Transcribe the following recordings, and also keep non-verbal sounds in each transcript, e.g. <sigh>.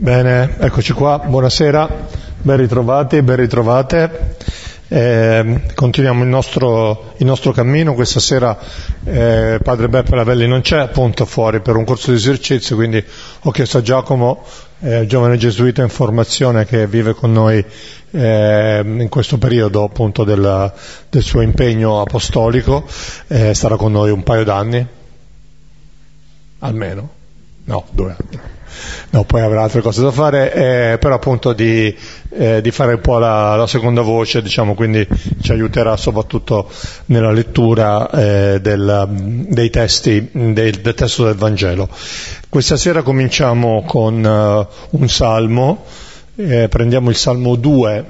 Bene, eccoci qua, buonasera, ben ritrovati, ben ritrovate. Eh, continuiamo il nostro, il nostro, cammino, questa sera eh, padre Beppe Lavelli non c'è appunto fuori per un corso di esercizio, quindi ho chiesto a Giacomo, eh, giovane gesuita in formazione che vive con noi eh, in questo periodo appunto del, del suo impegno apostolico, eh, starà con noi un paio d'anni, almeno, no, due anni no, poi avrà altre cose da fare, eh, però appunto di, eh, di, fare un po' la, la, seconda voce, diciamo, quindi ci aiuterà soprattutto nella lettura eh, del, dei testi, del, del, testo del Vangelo. Questa sera cominciamo con uh, un salmo, eh, prendiamo il salmo 2,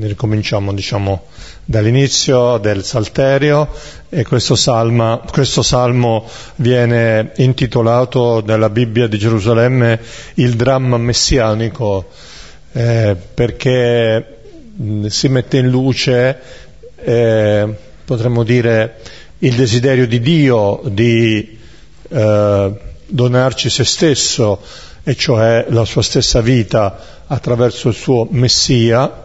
ricominciamo diciamo dall'inizio del Salterio e questo, salma, questo, salmo viene intitolato nella Bibbia di Gerusalemme il dramma messianico eh, perché mh, si mette in luce, eh, potremmo dire, il desiderio di Dio di eh, donarci se stesso e cioè la sua stessa vita attraverso il suo Messia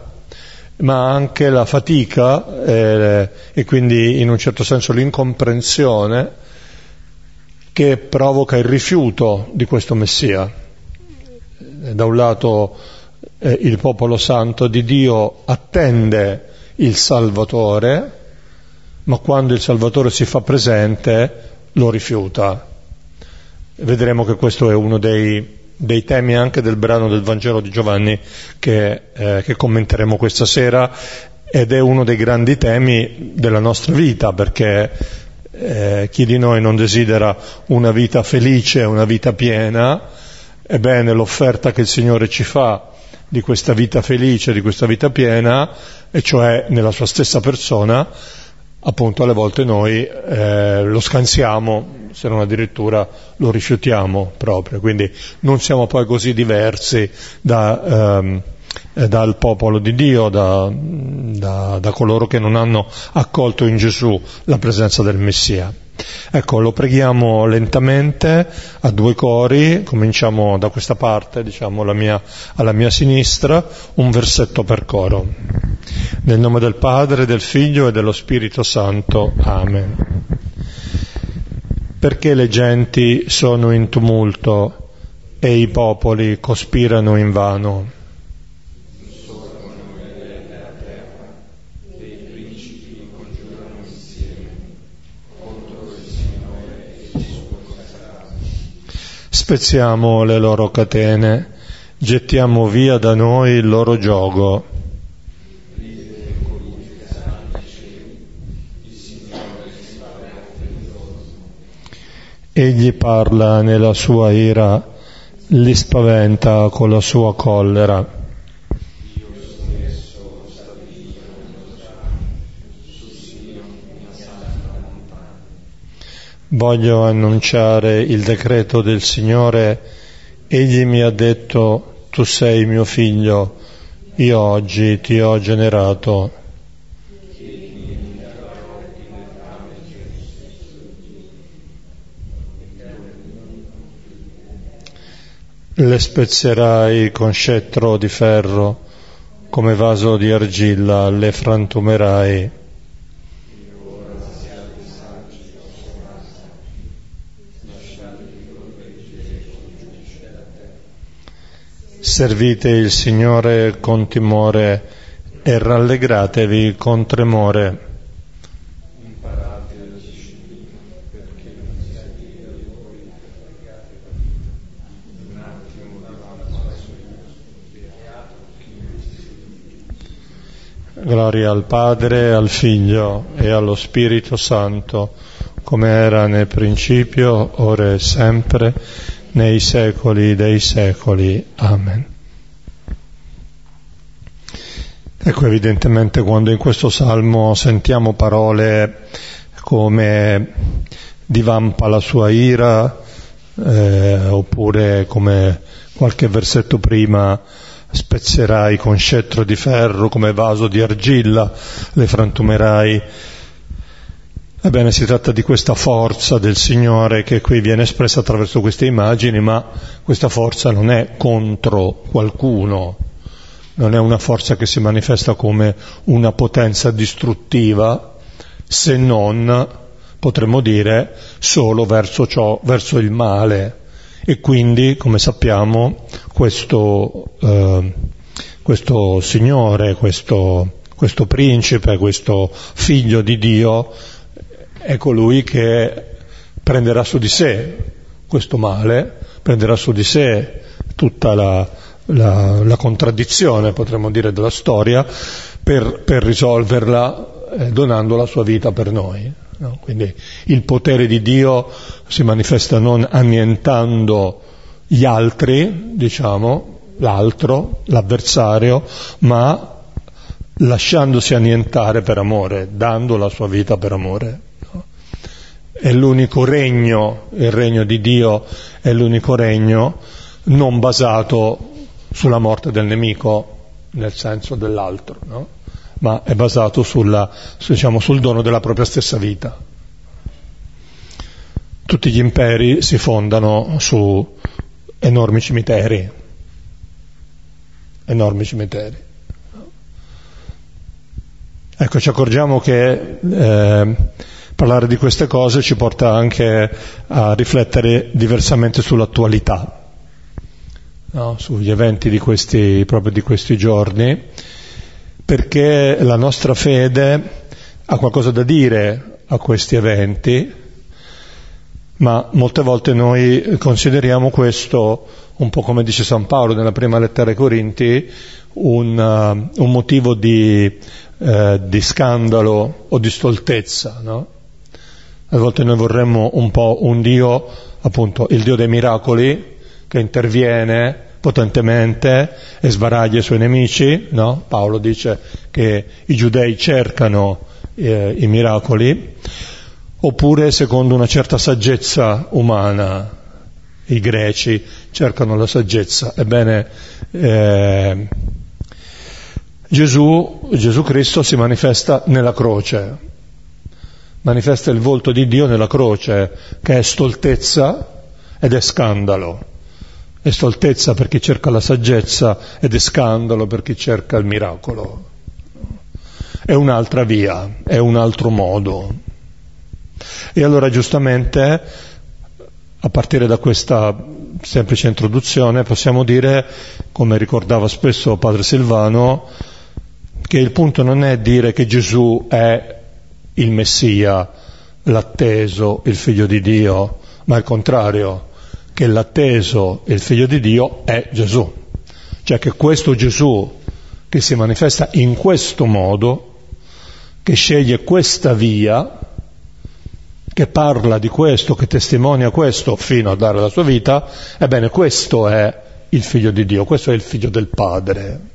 ma anche la fatica eh, e quindi in un certo senso l'incomprensione che provoca il rifiuto di questo Messia. Da un lato eh, il popolo santo di Dio attende il Salvatore, ma quando il Salvatore si fa presente lo rifiuta. Vedremo che questo è uno dei dei temi anche del brano del Vangelo di Giovanni che, eh, che commenteremo questa sera ed è uno dei grandi temi della nostra vita perché eh, chi di noi non desidera una vita felice, una vita piena, ebbene l'offerta che il Signore ci fa di questa vita felice, di questa vita piena, e cioè nella sua stessa persona, appunto alle volte noi eh, lo scansiamo, se non addirittura lo rifiutiamo proprio, quindi non siamo poi così diversi da, ehm, dal popolo di Dio, da, da, da coloro che non hanno accolto in Gesù la presenza del Messia. Ecco, lo preghiamo lentamente a due cori, cominciamo da questa parte, diciamo alla mia, alla mia sinistra, un versetto per coro. Nel nome del Padre, del Figlio e dello Spirito Santo. Amen. Perché le genti sono in tumulto e i popoli cospirano in vano? Spezziamo le loro catene, gettiamo via da noi il loro giogo. Egli parla nella sua ira, li spaventa con la sua collera. Voglio annunciare il decreto del Signore. Egli mi ha detto, tu sei mio figlio, io oggi ti ho generato. Le spezzerai con scettro di ferro, come vaso di argilla le frantumerai. Servite il Signore con timore e rallegratevi con tremore. Gloria al Padre, al Figlio e allo Spirito Santo, come era nel principio, ora e sempre, nei secoli dei secoli. Amen. Ecco, evidentemente quando in questo salmo sentiamo parole come divampa la sua ira, eh, oppure come qualche versetto prima spezzerai con scettro di ferro come vaso di argilla, le frantumerai. Ebbene, si tratta di questa forza del Signore che qui viene espressa attraverso queste immagini, ma questa forza non è contro qualcuno, non è una forza che si manifesta come una potenza distruttiva, se non, potremmo dire, solo verso ciò, verso il male. E quindi, come sappiamo, questo, eh, questo Signore, questo, questo principe, questo figlio di Dio, è colui che prenderà su di sé questo male, prenderà su di sé tutta la, la, la contraddizione, potremmo dire, della storia per, per risolverla eh, donando la sua vita per noi. No? Quindi il potere di Dio si manifesta non annientando gli altri, diciamo, l'altro, l'avversario, ma lasciandosi annientare per amore, dando la sua vita per amore è l'unico regno, il regno di Dio è l'unico regno non basato sulla morte del nemico nel senso dell'altro, no? ma è basato sulla, diciamo, sul dono della propria stessa vita. Tutti gli imperi si fondano su enormi cimiteri, enormi cimiteri. Ecco, ci accorgiamo che eh, parlare di queste cose ci porta anche a riflettere diversamente sull'attualità, no? sugli eventi di questi, proprio di questi giorni, perché la nostra fede ha qualcosa da dire a questi eventi, ma molte volte noi consideriamo questo, un po' come dice San Paolo nella prima lettera ai Corinti, un, uh, un motivo di, uh, di, scandalo o di stoltezza, no? A volte noi vorremmo un po' un Dio, appunto, il Dio dei miracoli, che interviene potentemente e sbaraglia i suoi nemici, no? Paolo dice che i giudei cercano eh, i miracoli, oppure secondo una certa saggezza umana, i greci cercano la saggezza. Ebbene, eh, Gesù, Gesù Cristo si manifesta nella croce, manifesta il volto di Dio nella croce, che è stoltezza ed è scandalo. È stoltezza per chi cerca la saggezza ed è scandalo per chi cerca il miracolo. È un'altra via, è un altro modo. E allora giustamente, a partire da questa semplice introduzione, possiamo dire, come ricordava spesso padre Silvano, che il punto non è dire che Gesù è il Messia, l'atteso, il figlio di Dio, ma al contrario, che l'atteso, il figlio di Dio è Gesù. Cioè che questo Gesù che si manifesta in questo modo, che sceglie questa via, che parla di questo, che testimonia questo fino a dare la sua vita, ebbene questo è il figlio di Dio, questo è il figlio del Padre.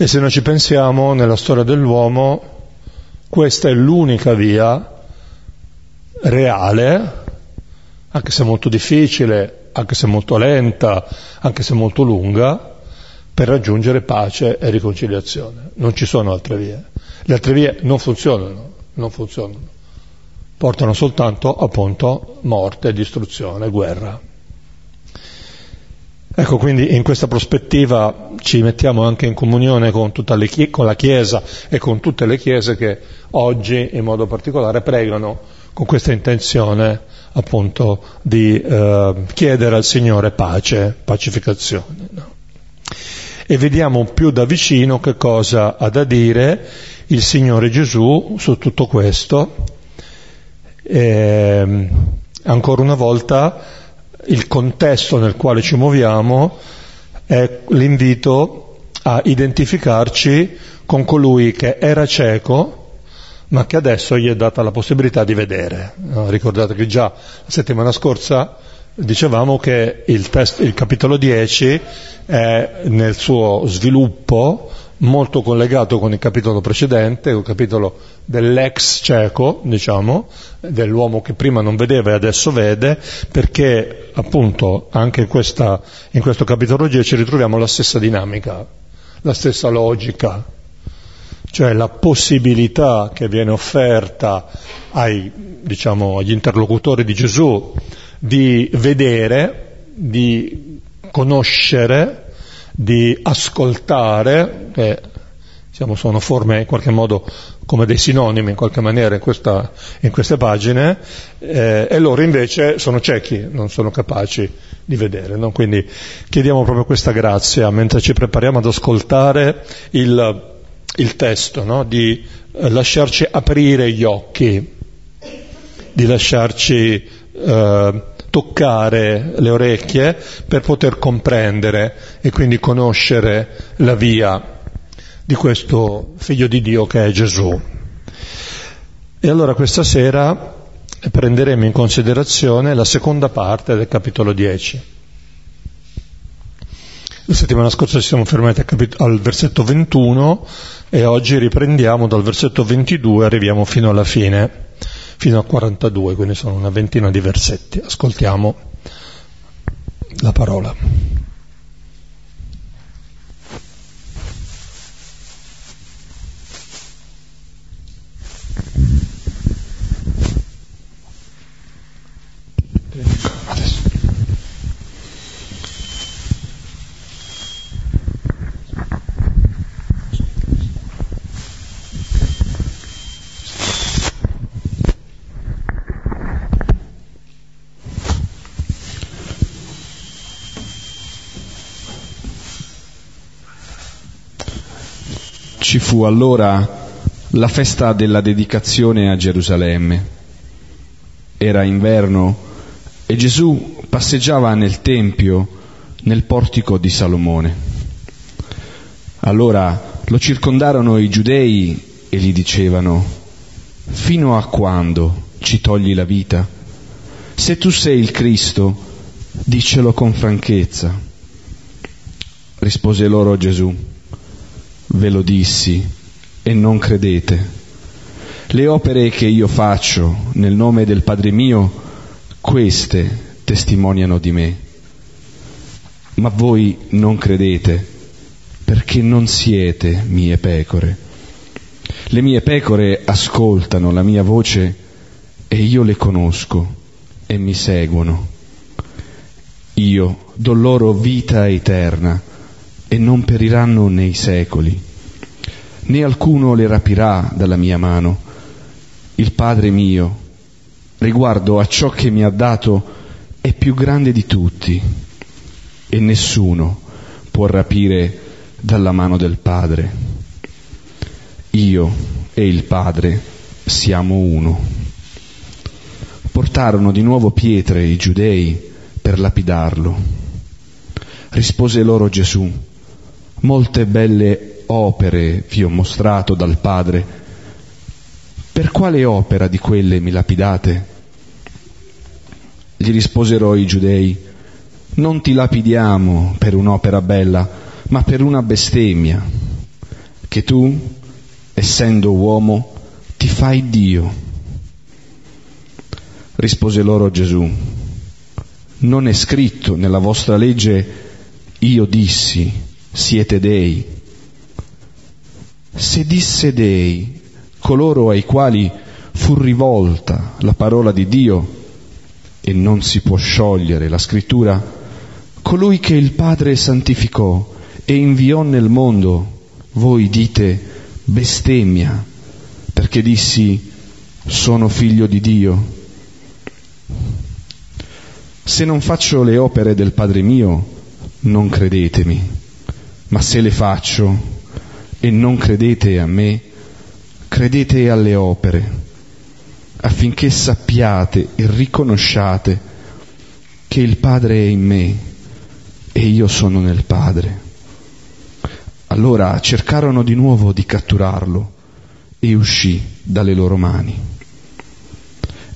E se noi ci pensiamo, nella storia dell'uomo, questa è l'unica via reale, anche se molto difficile, anche se molto lenta, anche se molto lunga, per raggiungere pace e riconciliazione. Non ci sono altre vie. Le altre vie non funzionano, non funzionano. Portano soltanto, appunto, morte, distruzione, guerra. Ecco, quindi in questa prospettiva ci mettiamo anche in comunione con, chie- con, la Chiesa e con tutte le Chiese che oggi in modo particolare pregano con questa intenzione appunto di eh, chiedere al Signore pace, pacificazione. No? E vediamo più da vicino che cosa ha da dire il Signore Gesù su tutto questo. E, ehm, ancora una volta il contesto nel quale ci muoviamo è l'invito a identificarci con colui che era cieco ma che adesso gli è data la possibilità di vedere. ricordate che già la settimana scorsa dicevamo che il, test, il capitolo 10 è nel suo sviluppo molto collegato con il capitolo precedente, il capitolo dell'ex cieco, diciamo, dell'uomo che prima non vedeva e adesso vede, perché appunto anche questa, in questo capitolo 10 ritroviamo la stessa dinamica, la stessa logica. cioè la possibilità che viene offerta ai, diciamo, agli interlocutori di Gesù di vedere, di conoscere, di ascoltare, che diciamo, sono forme in qualche modo come dei sinonimi in qualche maniera in, questa, in queste pagine, eh, e loro invece sono ciechi, non sono capaci di vedere. No? Quindi chiediamo proprio questa grazia mentre ci prepariamo ad ascoltare il, il testo, no? di eh, lasciarci aprire gli occhi, di lasciarci eh, toccare le orecchie per poter comprendere e quindi conoscere la via di questo figlio di Dio che è Gesù. E allora questa sera prenderemo in considerazione la seconda parte del capitolo 10. La settimana scorsa ci siamo fermati al versetto 21 e oggi riprendiamo dal versetto 22 e arriviamo fino alla fine, fino a 42, quindi sono una ventina di versetti. Ascoltiamo la parola. Ci fu allora la festa della dedicazione a Gerusalemme. Era inverno e Gesù passeggiava nel Tempio, nel portico di Salomone. Allora lo circondarono i giudei e gli dicevano, fino a quando ci togli la vita? Se tu sei il Cristo, dicelo con franchezza. Rispose loro Gesù, ve lo dissi e non credete. Le opere che io faccio nel nome del Padre mio, queste testimoniano di me. Ma voi non credete perché non siete mie pecore. Le mie pecore ascoltano la mia voce e io le conosco e mi seguono. Io do loro vita eterna e non periranno nei secoli, né alcuno le rapirà dalla mia mano. Il Padre mio, riguardo a ciò che mi ha dato, è più grande di tutti e nessuno può rapire dalla mano del Padre. Io e il Padre siamo uno. Portarono di nuovo pietre i giudei per lapidarlo. Rispose loro Gesù, molte belle opere vi ho mostrato dal Padre. Per quale opera di quelle mi lapidate? Gli risposero i giudei, non ti lapidiamo per un'opera bella, ma per una bestemmia, che tu, essendo uomo, ti fai Dio. Rispose loro Gesù, non è scritto nella vostra legge, io dissi, siete dei. Se disse dei coloro ai quali fu rivolta la parola di Dio e non si può sciogliere la scrittura, colui che il Padre santificò e inviò nel mondo, voi dite bestemmia, perché dissi sono figlio di Dio. Se non faccio le opere del Padre mio, non credetemi ma se le faccio e non credete a me, credete alle opere, affinché sappiate e riconosciate che il Padre è in me e io sono nel Padre. Allora cercarono di nuovo di catturarlo e uscì dalle loro mani.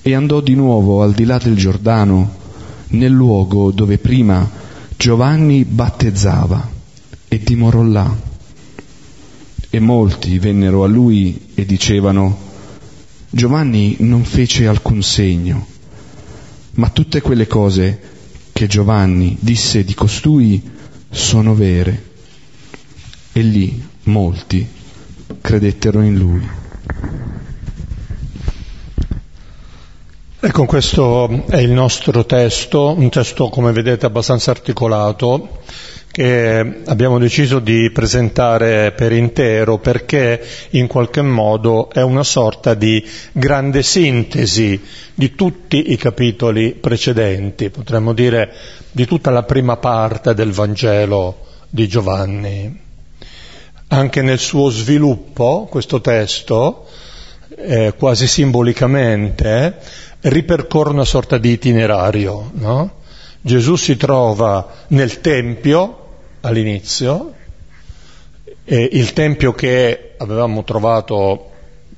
E andò di nuovo al di là del Giordano, nel luogo dove prima Giovanni battezzava e dimorò là. E molti vennero a lui e dicevano, Giovanni non fece alcun segno, ma tutte quelle cose che Giovanni disse di costui sono vere. E lì molti credettero in lui. Ecco, questo è il nostro testo, un testo come vedete abbastanza articolato, che abbiamo deciso di presentare per intero perché in qualche modo è una sorta di grande sintesi di tutti i capitoli precedenti, potremmo dire di tutta la prima parte del Vangelo di Giovanni. Anche nel suo sviluppo, questo testo, eh, quasi simbolicamente, ripercorre una sorta di itinerario. No? Gesù si trova nel Tempio all'inizio, e il Tempio che avevamo trovato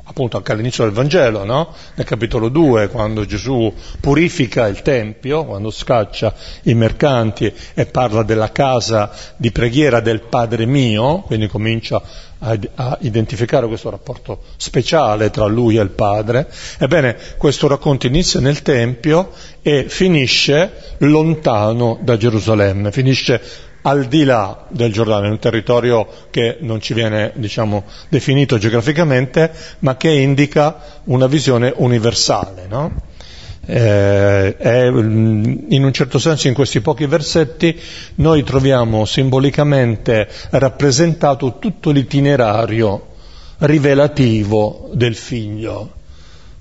appunto anche all'inizio del Vangelo, no? nel capitolo 2, quando Gesù purifica il Tempio, quando scaccia i mercanti e parla della casa di preghiera del Padre mio, quindi comincia a, a identificare questo rapporto speciale tra lui e il Padre. Ebbene, questo racconto inizia nel Tempio e finisce lontano da Gerusalemme, finisce al di là del Giordano, in un territorio che non ci viene diciamo, definito geograficamente, ma che indica una visione universale. No? Eh, è, mm, in un certo senso in questi pochi versetti noi troviamo simbolicamente rappresentato tutto l'itinerario rivelativo del figlio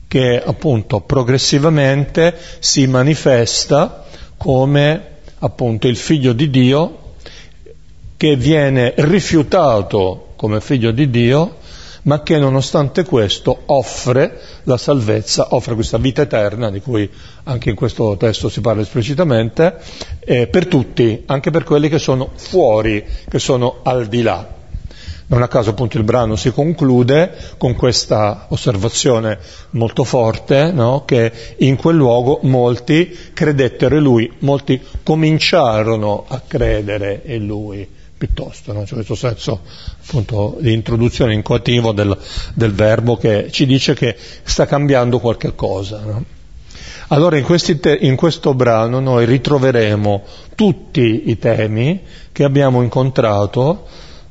che appunto progressivamente si manifesta come appunto il figlio di Dio che viene rifiutato come figlio di Dio, ma che nonostante questo offre la salvezza, offre questa vita eterna, di cui anche in questo testo si parla esplicitamente, eh, per tutti, anche per quelli che sono fuori, che sono al di là. Non a caso appunto il brano si conclude con questa osservazione molto forte, no? che in quel luogo molti credettero in lui, molti cominciarono a credere in lui piuttosto, no? cioè questo senso appunto di introduzione in coattivo del, del, verbo che ci dice che sta cambiando qualche cosa. No? Allora in, te- in, questo brano noi ritroveremo tutti i temi che abbiamo incontrato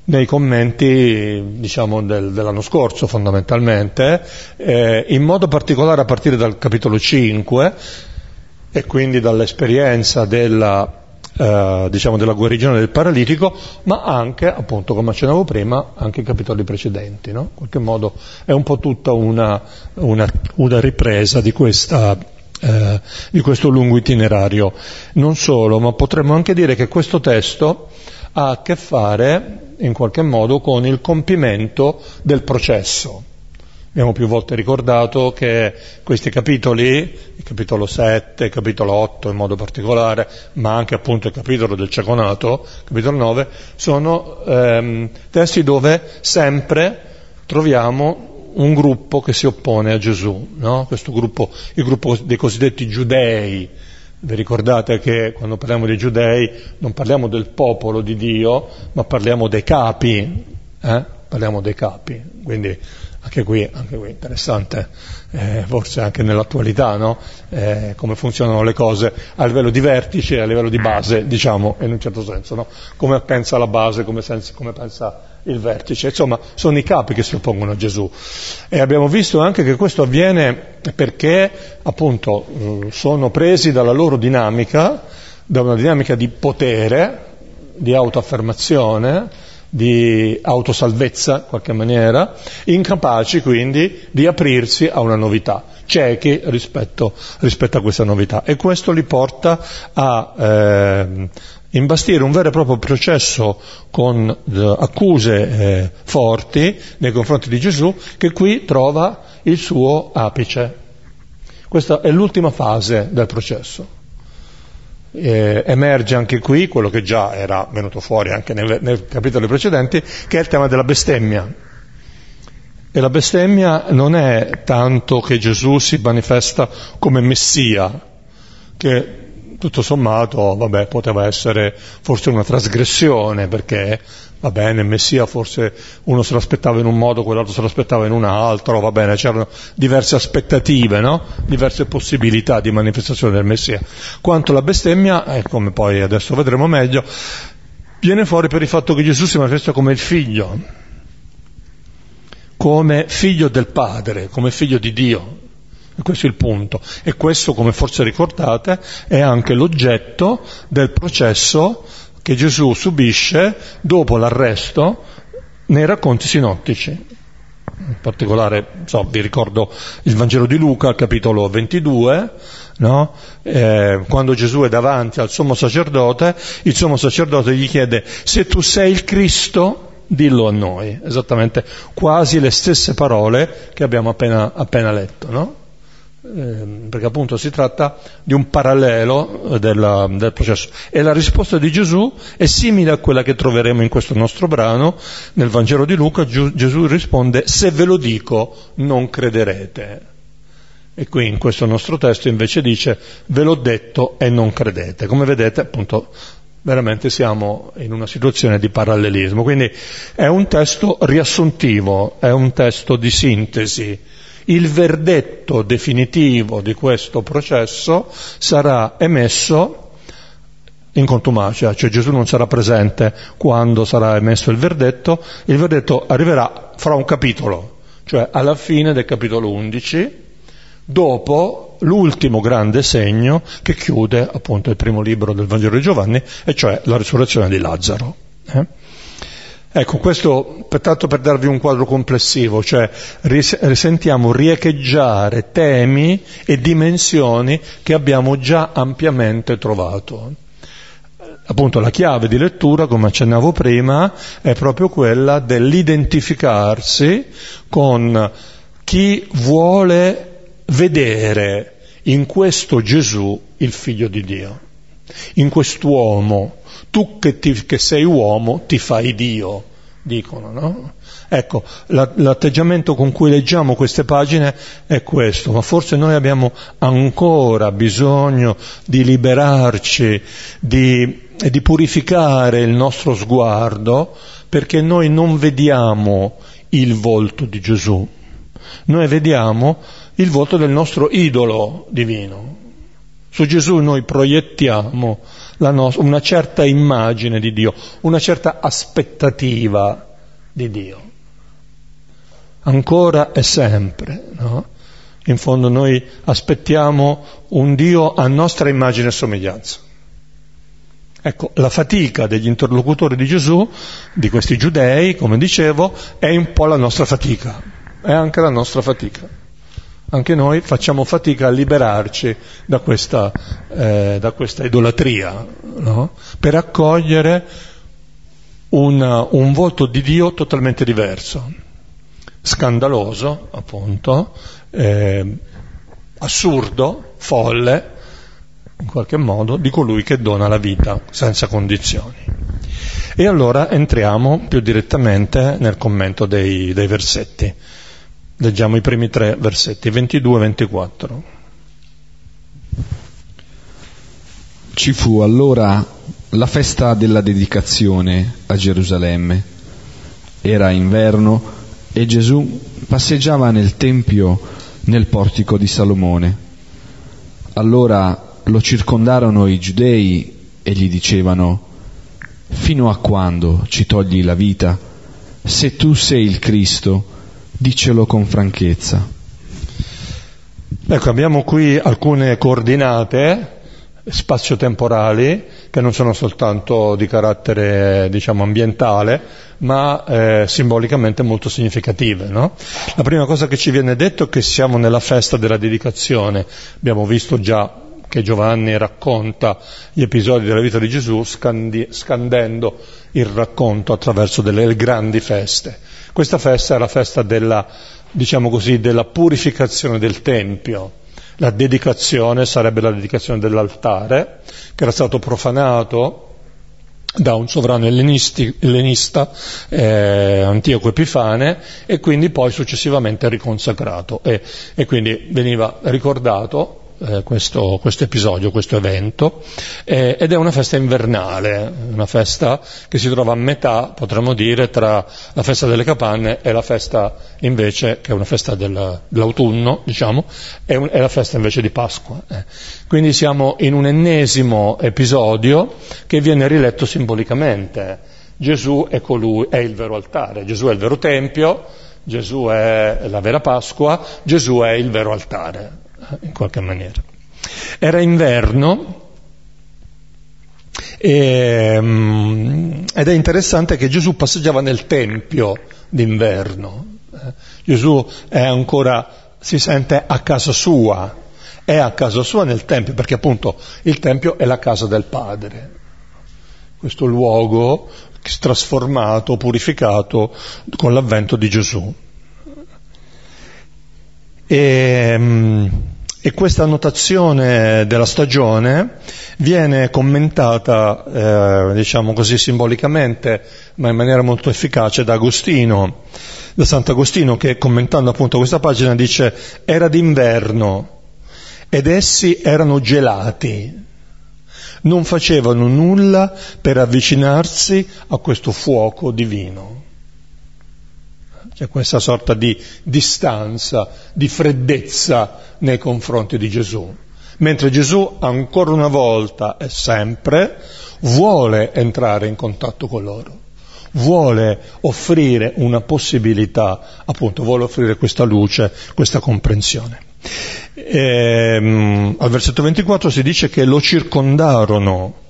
nei commenti diciamo, del, dell'anno scorso fondamentalmente, eh, in modo particolare a partire dal capitolo 5 e quindi dall'esperienza della eh, diciamo della guarigione del paralitico, ma anche, appunto, come accennavo prima, anche i capitoli precedenti. No? In qualche modo è un po' tutta una, una, una ripresa di, questa, eh, di questo lungo itinerario. Non solo, ma potremmo anche dire che questo testo ha a che fare in qualche modo con il compimento del processo Abbiamo più volte ricordato che questi capitoli, il capitolo 7, il capitolo 8 in modo particolare, ma anche appunto il capitolo del Ceconato, capitolo 9, sono ehm, testi dove sempre troviamo un gruppo che si oppone a Gesù, no? Questo gruppo, il gruppo dei cosiddetti giudei. Vi ricordate che quando parliamo dei giudei non parliamo del popolo di Dio, ma parliamo dei capi, eh? parliamo dei capi. Quindi anche qui, anche qui interessante, eh, forse anche nell'attualità, no? eh, come funzionano le cose a livello di vertice e a livello di base, diciamo, in un certo senso, no? come pensa la base, come, senza, come pensa il vertice. Insomma, sono i capi che si oppongono a Gesù. E abbiamo visto anche che questo avviene perché, appunto, eh, sono presi dalla loro dinamica, da una dinamica di potere, di autoaffermazione, di autosalvezza in qualche maniera, incapaci quindi di aprirsi a una novità, ciechi rispetto, rispetto a questa novità. E questo li porta a eh, imbastire un vero e proprio processo con eh, accuse eh, forti nei confronti di Gesù che qui trova il suo apice. Questa è l'ultima fase del processo eh, emerge anche qui quello che già era venuto fuori anche nei, nei capitoli precedenti, che è il tema della bestemmia. E la bestemmia non è tanto che Gesù si manifesta come Messia, che tutto sommato, vabbè, poteva essere forse una trasgressione, perché va bene, Messia forse uno se l'aspettava in un modo, quell'altro se l'aspettava in un altro, va bene, c'erano diverse aspettative, no? diverse possibilità di manifestazione del Messia. Quanto la bestemmia, e come poi adesso vedremo meglio, viene fuori per il fatto che Gesù si manifesta come il figlio. come figlio del Padre, come figlio di Dio. E questo è il punto. E questo, come forse ricordate, è anche l'oggetto del processo che Gesù subisce dopo l'arresto nei racconti sinottici. In particolare, so, vi ricordo il Vangelo di Luca, capitolo 22, no? eh, quando Gesù è davanti al sommo sacerdote, il sommo sacerdote gli chiede se tu sei il Cristo, dillo a noi, esattamente quasi le stesse parole che abbiamo appena, appena letto, no? Eh, perché appunto si tratta di un parallelo della, del processo. E la risposta di Gesù è simile a quella che troveremo in questo nostro brano, nel Vangelo di Luca, Gesù risponde, se ve lo dico non crederete. E qui in questo nostro testo invece dice, ve l'ho detto e non credete. Come vedete appunto veramente siamo in una situazione di parallelismo. Quindi è un testo riassuntivo, è un testo di sintesi. Il verdetto definitivo di questo processo sarà emesso in contumacia, cioè Gesù non sarà presente quando sarà emesso il verdetto, il verdetto arriverà fra un capitolo, cioè alla fine del capitolo 11, dopo l'ultimo grande segno che chiude appunto il primo libro del Vangelo di Giovanni, e cioè la risurrezione di Lazzaro. Eh? Ecco, questo tanto per darvi un quadro complessivo, cioè risentiamo riecheggiare temi e dimensioni che abbiamo già ampiamente trovato. Appunto la chiave di lettura, come accennavo prima, è proprio quella dell'identificarsi con chi vuole vedere in questo Gesù il figlio di Dio, in quest'uomo. Tu che, ti, che sei uomo ti fai Dio, dicono, no? Ecco, la, l'atteggiamento con cui leggiamo queste pagine è questo, ma forse noi abbiamo ancora bisogno di liberarci, di, di purificare il nostro sguardo, perché noi non vediamo il volto di Gesù, noi vediamo il volto del nostro idolo divino. Su Gesù noi proiettiamo no- una certa immagine di Dio, una certa aspettativa di Dio. Ancora e sempre, no? In fondo noi aspettiamo un Dio a nostra immagine e somiglianza. Ecco, la fatica degli interlocutori di Gesù, di questi giudei, come dicevo, è un po' la nostra fatica, è anche la nostra fatica anche noi facciamo fatica a liberarci da questa, eh, da questa idolatria, no? per accogliere un, un volto di Dio totalmente diverso, scandaloso, appunto, eh, assurdo, folle, in qualche modo, di colui che dona la vita senza condizioni. E allora entriamo più direttamente nel commento dei, dei versetti. Leggiamo i primi tre versetti, 22 e 24. Ci fu allora la festa della dedicazione a Gerusalemme. Era inverno e Gesù passeggiava nel Tempio nel portico di Salomone. Allora lo circondarono i giudei e gli dicevano, fino a quando ci togli la vita? Se tu sei il Cristo, Dicelo con franchezza. Ecco, abbiamo qui alcune coordinate spazio-temporali che non sono soltanto di carattere diciamo ambientale ma eh, simbolicamente molto significative. No? La prima cosa che ci viene detto è che siamo nella festa della dedicazione, abbiamo visto già che Giovanni racconta gli episodi della vita di Gesù scandi- scandendo il racconto attraverso delle grandi feste. Questa festa è la festa della, diciamo così, della purificazione del Tempio. La dedicazione sarebbe la dedicazione dell'altare, che era stato profanato da un sovrano ellenista, eh, Antioco Epifane, e quindi poi successivamente riconsacrato. E, e quindi veniva ricordato eh, questo, questo, episodio, questo evento, eh, ed è una festa invernale, una festa che si trova a metà, potremmo dire, tra la festa delle capanne e la festa invece, che è una festa del, dell'autunno, diciamo, e, un, la festa invece di Pasqua. Eh. Quindi siamo in un ennesimo episodio che viene riletto simbolicamente. Gesù è colui, è il vero altare, Gesù è il vero tempio, Gesù è la vera Pasqua, Gesù è il vero altare, in qualche maniera. Era inverno e, um, ed è interessante che Gesù passeggiava nel Tempio d'inverno. Eh, Gesù è ancora, si sente a casa sua, è a casa sua nel Tempio, perché appunto il Tempio è la casa del Padre, questo luogo trasformato, purificato con l'avvento di Gesù. E, um, e questa notazione della stagione viene commentata, eh, diciamo così simbolicamente, ma in maniera molto efficace da Agostino, da Sant'Agostino, che commentando appunto questa pagina dice era d'inverno ed essi erano gelati, non facevano nulla per avvicinarsi a questo fuoco divino. C'è questa sorta di distanza, di freddezza nei confronti di Gesù. Mentre Gesù ancora una volta e sempre vuole entrare in contatto con loro, vuole offrire una possibilità, appunto, vuole offrire questa luce, questa comprensione. E, um, al versetto 24 si dice che lo circondarono,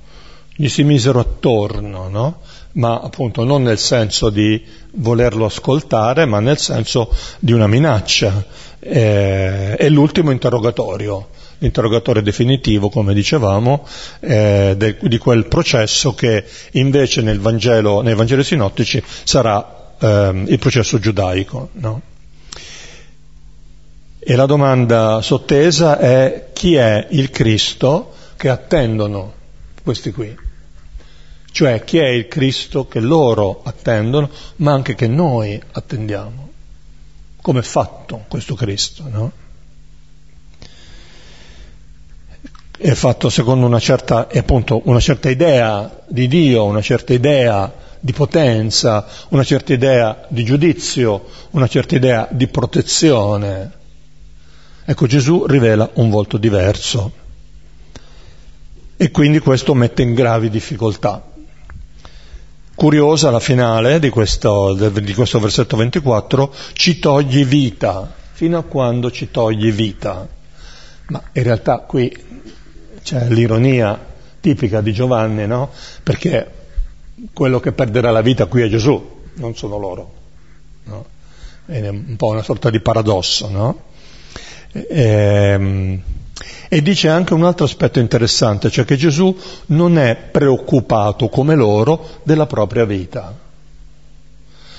gli si misero attorno, no? Ma appunto non nel senso di volerlo ascoltare, ma nel senso di una minaccia. Eh, è l'ultimo interrogatorio, l'interrogatorio definitivo, come dicevamo, eh, de, di quel processo che invece nel Vangelo, nei Vangeli sinottici sarà eh, il processo giudaico. No? E la domanda sottesa è chi è il Cristo che attendono questi qui? Cioè chi è il Cristo che loro attendono, ma anche che noi attendiamo. Come è fatto questo Cristo, no? È fatto secondo una certa, appunto, una certa idea di Dio, una certa idea di potenza, una certa idea di giudizio, una certa idea di protezione. Ecco, Gesù rivela un volto diverso e quindi questo mette in gravi difficoltà curiosa la finale di questo, di questo versetto 24, ci togli vita, fino a quando ci togli vita. Ma in realtà qui c'è l'ironia tipica di Giovanni, no? Perché quello che perderà la vita qui è Gesù, non sono loro. No? È un po' una sorta di paradosso, no? E, ehm, e dice anche un altro aspetto interessante, cioè che Gesù non è preoccupato come loro della propria vita.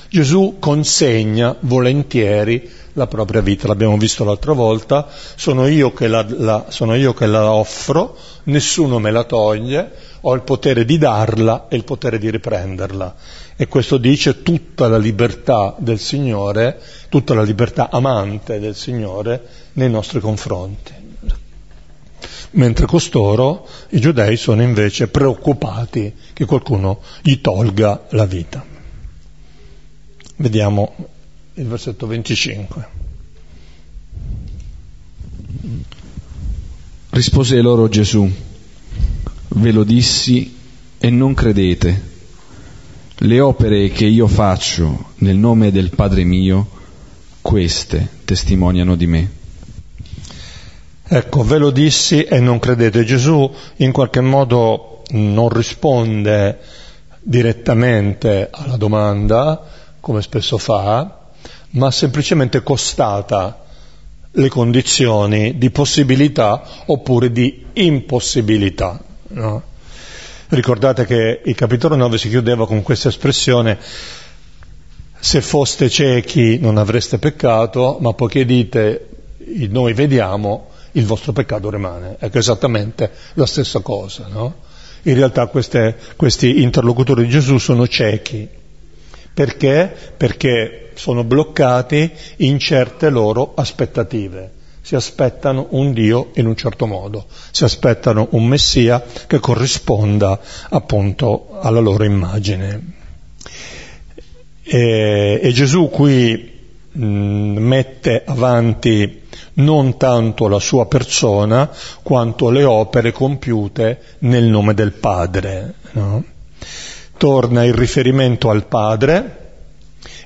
Gesù consegna volentieri la propria vita, l'abbiamo visto l'altra volta, sono io, la, la, sono io che la offro, nessuno me la toglie, ho il potere di darla e il potere di riprenderla. E questo dice tutta la libertà del Signore, tutta la libertà amante del Signore nei nostri confronti mentre costoro, i giudei, sono invece preoccupati che qualcuno gli tolga la vita. Vediamo il versetto 25. Rispose loro Gesù, ve lo dissi e non credete. Le opere che io faccio nel nome del Padre mio, queste testimoniano di me. Ecco, ve lo dissi e non credete. Gesù in qualche modo non risponde direttamente alla domanda, come spesso fa, ma semplicemente constata le condizioni di possibilità oppure di impossibilità. No? Ricordate che il capitolo 9 si chiudeva con questa espressione se foste ciechi non avreste peccato, ma poiché dite noi vediamo, il vostro peccato rimane. Ecco esattamente la stessa cosa, no? In realtà queste, questi interlocutori di Gesù sono ciechi. Perché? Perché sono bloccati in certe loro aspettative. Si aspettano un Dio in un certo modo, si aspettano un Messia che corrisponda appunto alla loro immagine. E, e Gesù qui mh, mette avanti non tanto la sua persona quanto le opere compiute nel nome del Padre. No? Torna il riferimento al Padre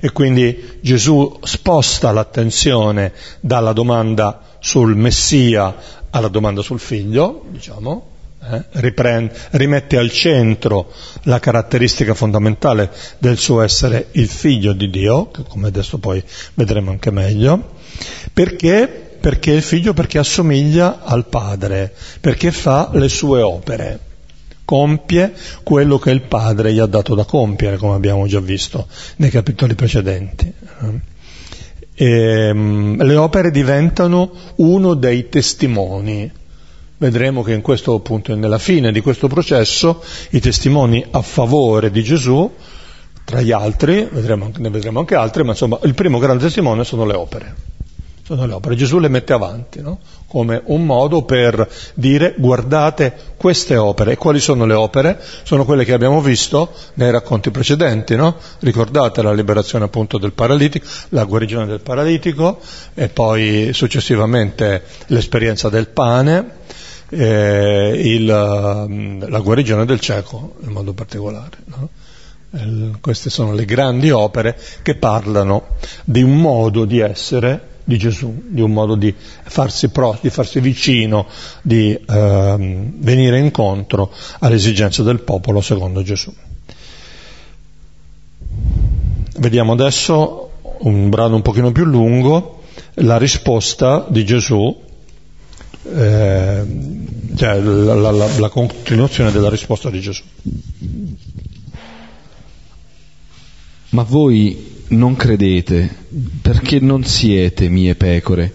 E quindi Gesù sposta l'attenzione dalla domanda sul Messia alla domanda sul figlio, diciamo, eh, riprende, rimette al centro la caratteristica fondamentale del suo essere il figlio di Dio, che come adesso poi vedremo anche meglio, perché, perché il figlio perché assomiglia al padre, perché fa le sue opere compie quello che il padre gli ha dato da compiere, come abbiamo già visto nei capitoli precedenti. E, ehm, le opere diventano uno dei testimoni vedremo che in questo appunto, nella fine di questo processo, i testimoni a favore di Gesù, tra gli altri, vedremo, ne vedremo anche altri, ma insomma il primo grande testimone sono le opere. Sono le opere. Gesù le mette avanti, no? come un modo per dire guardate queste opere. E quali sono le opere? Sono quelle che abbiamo visto nei racconti precedenti, no? Ricordate la liberazione appunto del paralitico, la guarigione del paralitico e poi successivamente l'esperienza del pane, eh, il, mm, la guarigione del cieco in modo particolare. No? queste sono le grandi opere che parlano di un modo di essere di Gesù, di un modo di farsi, pro, di farsi vicino, di eh, venire incontro alle esigenze del popolo secondo Gesù. Vediamo adesso un brano un pochino più lungo, la risposta di Gesù eh, cioè la, la, la, la continuazione della risposta di Gesù. Ma voi non credete perché non siete mie pecore.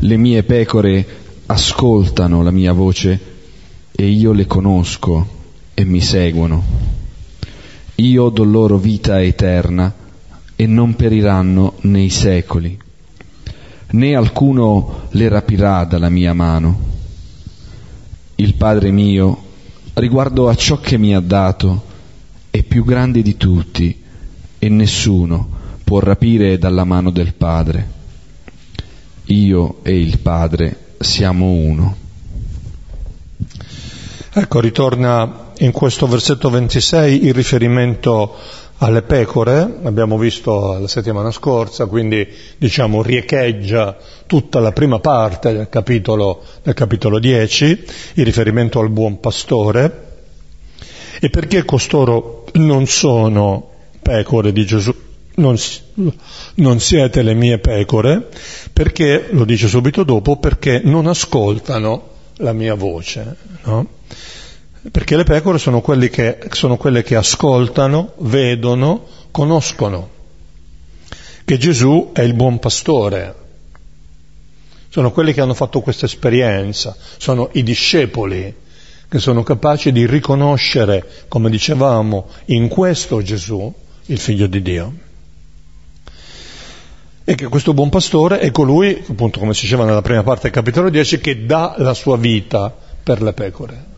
Le mie pecore ascoltano la mia voce e io le conosco e mi seguono. Io do loro vita eterna e non periranno nei secoli né alcuno le rapirà dalla mia mano. Il Padre mio, riguardo a ciò che mi ha dato, è più grande di tutti e nessuno può rapire dalla mano del Padre. Io e il Padre siamo uno. Ecco, ritorna in questo versetto 26 il riferimento alle pecore, abbiamo visto la settimana scorsa, quindi diciamo riecheggia tutta la prima parte del capitolo, del capitolo 10, il riferimento al buon pastore, e perché costoro non sono pecore di Gesù, non, non siete le mie pecore, perché, lo dice subito dopo, perché non ascoltano la mia voce. No? Perché le pecore sono, che, sono quelle che ascoltano, vedono, conoscono che Gesù è il buon pastore. Sono quelli che hanno fatto questa esperienza, sono i discepoli che sono capaci di riconoscere, come dicevamo, in questo Gesù il figlio di Dio. E che questo buon pastore è colui, appunto come si diceva nella prima parte del capitolo 10, che dà la sua vita per le pecore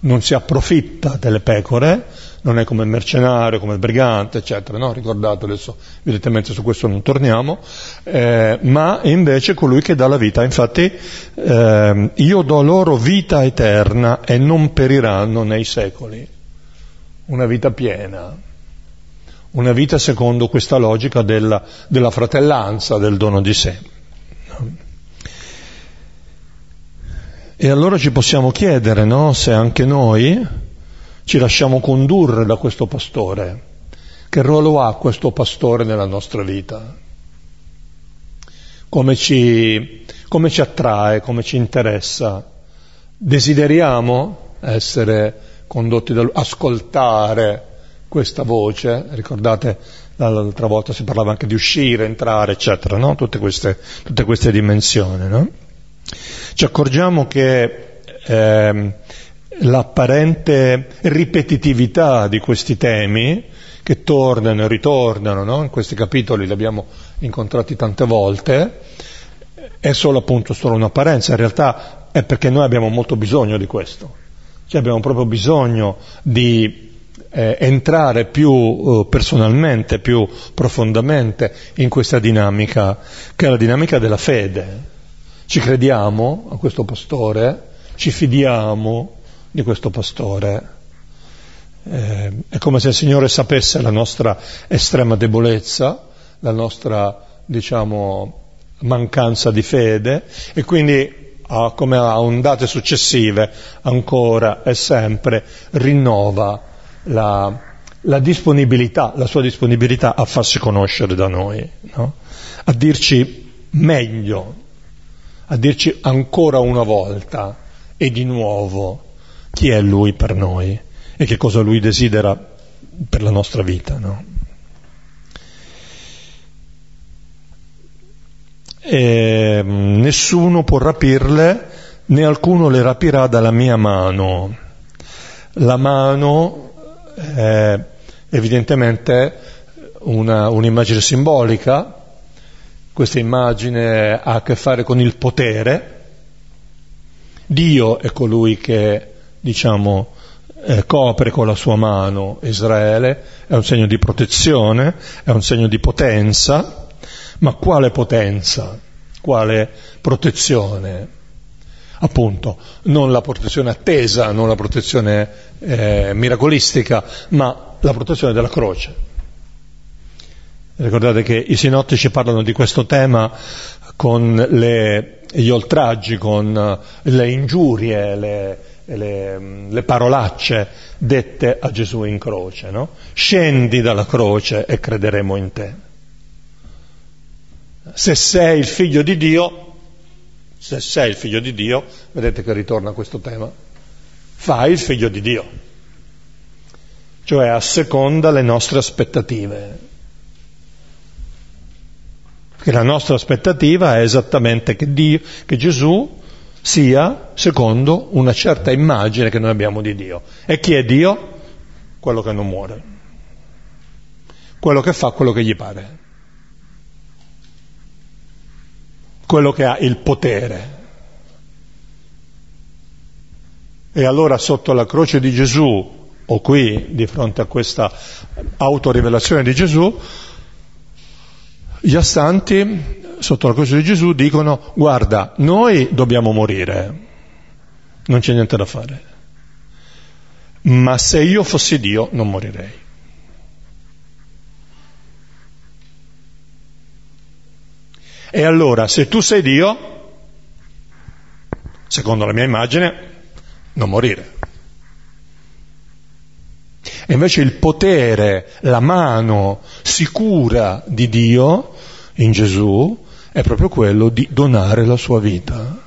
non si approfitta delle pecore, non è come il mercenario, come il brigante, eccetera, no? ricordate adesso, evidentemente su questo non torniamo, eh, ma è invece colui che dà la vita. Infatti eh, io do loro vita eterna e non periranno nei secoli. Una vita piena, una vita secondo questa logica della, della fratellanza, del dono di sé. E allora ci possiamo chiedere no, se anche noi ci lasciamo condurre da questo pastore. Che ruolo ha questo pastore nella nostra vita? Come ci, come ci attrae, come ci interessa? Desideriamo essere condotti da lui, ascoltare questa voce? Ricordate l'altra volta si parlava anche di uscire, entrare, eccetera, no? Tutte queste, tutte queste dimensioni, no? Ci accorgiamo che ehm, l'apparente ripetitività di questi temi, che tornano e ritornano, no? in questi capitoli li abbiamo incontrati tante volte, è solo appunto solo un'apparenza, in realtà è perché noi abbiamo molto bisogno di questo, cioè abbiamo proprio bisogno di eh, entrare più eh, personalmente, più profondamente in questa dinamica, che è la dinamica della fede. Ci crediamo a questo pastore, ci fidiamo di questo pastore. Eh, è come se il Signore sapesse la nostra estrema debolezza, la nostra, diciamo, mancanza di fede e quindi a, come a ondate successive ancora e sempre rinnova la, la disponibilità, la sua disponibilità a farsi conoscere da noi, no? a dirci meglio, a dirci ancora una volta e di nuovo chi è Lui per noi e che cosa Lui desidera per la nostra vita. No? E mm, nessuno può rapirle, né alcuno le rapirà dalla mia mano. La mano è evidentemente una, un'immagine simbolica, questa immagine ha a che fare con il potere, Dio è colui che, diciamo, eh, copre con la sua mano Israele, è un segno di protezione, è un segno di potenza, ma quale potenza? Quale protezione? Appunto, non la protezione attesa, non la protezione eh, miracolistica, ma la protezione della croce. Ricordate che i sinottici parlano di questo tema con le, gli oltraggi, con le ingiurie, le, le, le, parolacce dette a Gesù in croce. No? Scendi dalla croce e crederemo in te. Se sei il figlio di Dio, se sei il figlio di Dio, vedete che ritorna questo tema, fai il figlio di Dio, cioè asseconda le nostre aspettative. Perché la nostra aspettativa è esattamente che, Dio, che Gesù sia secondo una certa immagine che noi abbiamo di Dio. E chi è Dio? Quello che non muore, quello che fa quello che gli pare, quello che ha il potere. E allora sotto la croce di Gesù, o qui di fronte a questa autorivelazione di Gesù, gli astanti sotto la croce di Gesù dicono guarda, noi dobbiamo morire, non c'è niente da fare, ma se io fossi Dio non morirei. E allora, se tu sei Dio, secondo la mia immagine, non morire. E invece il potere, la mano sicura di Dio in Gesù è proprio quello di donare la sua vita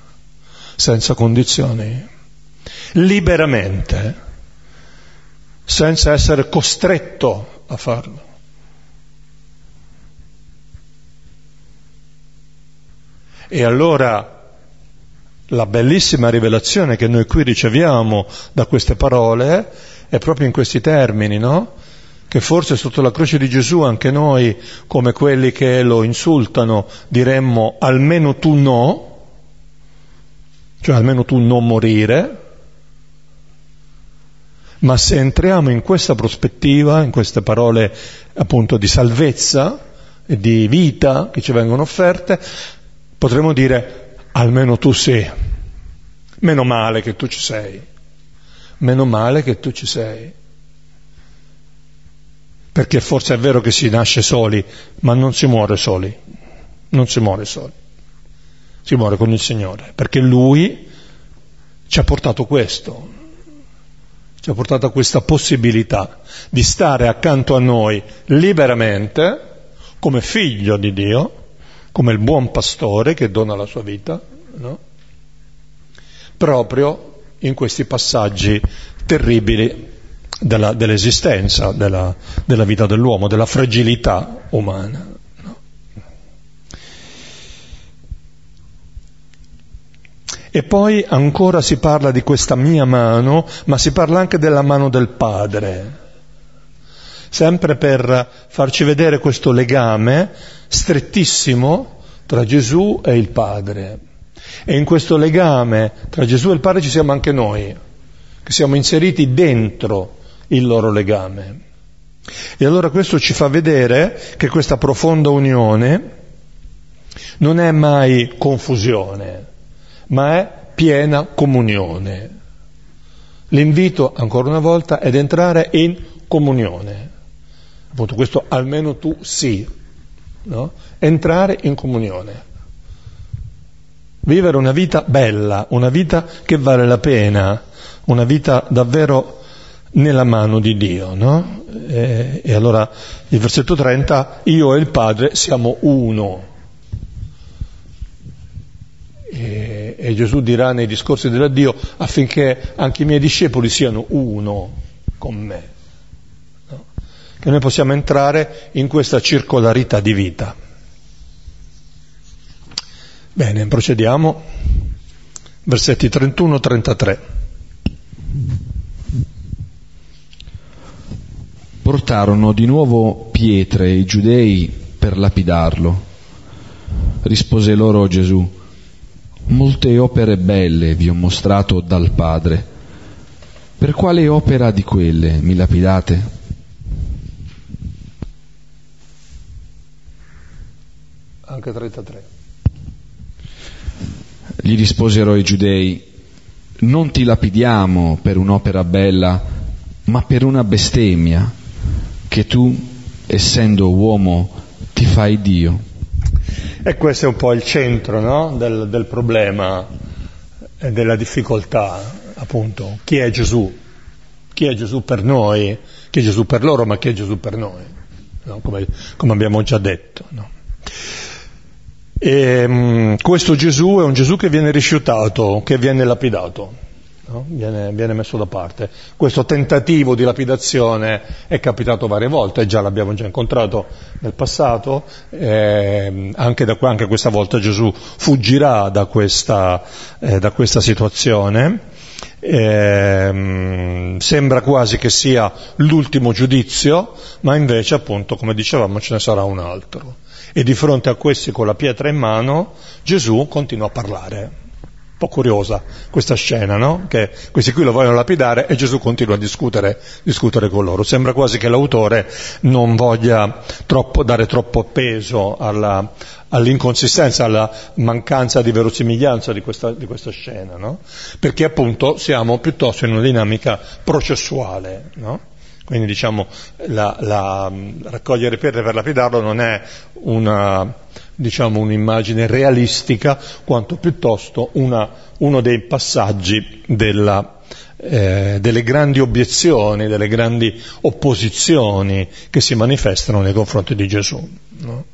senza condizioni, liberamente, senza essere costretto a farlo. E allora la bellissima rivelazione che noi qui riceviamo da queste parole è proprio in questi termini, no? Che forse sotto la croce di Gesù anche noi, come quelli che lo insultano, diremmo almeno tu no, cioè almeno tu non morire, ma se entriamo in questa prospettiva, in queste parole appunto di salvezza e di vita che ci vengono offerte, potremmo dire almeno tu sì, meno male che tu ci sei. Meno male che tu ci sei. Perché forse è vero che si nasce soli, ma non si muore soli, non si muore soli, si muore con il Signore, perché Lui ci ha portato questo, ci ha portato questa possibilità di stare accanto a noi liberamente, come figlio di Dio, come il buon pastore che dona la sua vita, no? proprio in questi passaggi terribili della, dell'esistenza, della, della, vita dell'uomo, della fragilità umana. E poi ancora si parla di questa mia mano, ma si parla anche della mano del Padre, sempre per farci vedere questo legame strettissimo tra Gesù e il Padre. E in questo legame tra Gesù e il Padre ci siamo anche noi, che siamo inseriti dentro il loro legame. E allora questo ci fa vedere che questa profonda unione non è mai confusione, ma è piena comunione. L'invito, ancora una volta, è di entrare in comunione. Appunto, questo almeno tu sì, no? Entrare in comunione. Vivere una vita bella, una vita che vale la pena, una vita davvero nella mano di Dio, no? E, e allora il versetto 30, io e il Padre siamo uno. E, e Gesù dirà nei discorsi dell'addio affinché anche i miei discepoli siano uno con me. Che noi possiamo entrare in questa circolarità di vita. Bene, procediamo. Versetti 31-33. Portarono di nuovo pietre i giudei per lapidarlo. Rispose loro Gesù, molte opere belle vi ho mostrato dal Padre. Per quale opera di quelle mi lapidate? Anche 33. Gli risposero i giudei, non ti lapidiamo per un'opera bella, ma per una bestemmia, che tu, essendo uomo, ti fai Dio. E questo è un po' il centro no? del, del problema e della difficoltà, appunto. Chi è Gesù? Chi è Gesù per noi? Chi è Gesù per loro, ma chi è Gesù per noi? No? Come, come, abbiamo già detto. No? E, um, questo Gesù è un Gesù che viene rifiutato, che viene lapidato, no? viene, viene, messo da parte. Questo tentativo di lapidazione è capitato varie volte, già l'abbiamo già incontrato nel passato, eh, anche, da, anche, questa volta Gesù fuggirà da questa, eh, da questa situazione. Eh, sembra quasi che sia l'ultimo giudizio, ma invece appunto, come dicevamo, ce ne sarà un altro e di fronte a questi con la pietra in mano Gesù continua a parlare. Un po' curiosa questa scena, no? Che questi qui lo vogliono lapidare e Gesù continua a discutere, discutere con loro. Sembra quasi che l'autore non voglia troppo, dare troppo peso alla, all'inconsistenza, alla mancanza di verosimiglianza di questa, di questa scena, no? Perché appunto siamo piuttosto in una dinamica processuale, no? Quindi diciamo la, la, raccogliere pietre per lapidarlo non è una, diciamo, un'immagine realistica, quanto piuttosto una, uno dei passaggi della, eh, delle grandi obiezioni, delle grandi opposizioni che si manifestano nei confronti di Gesù. No?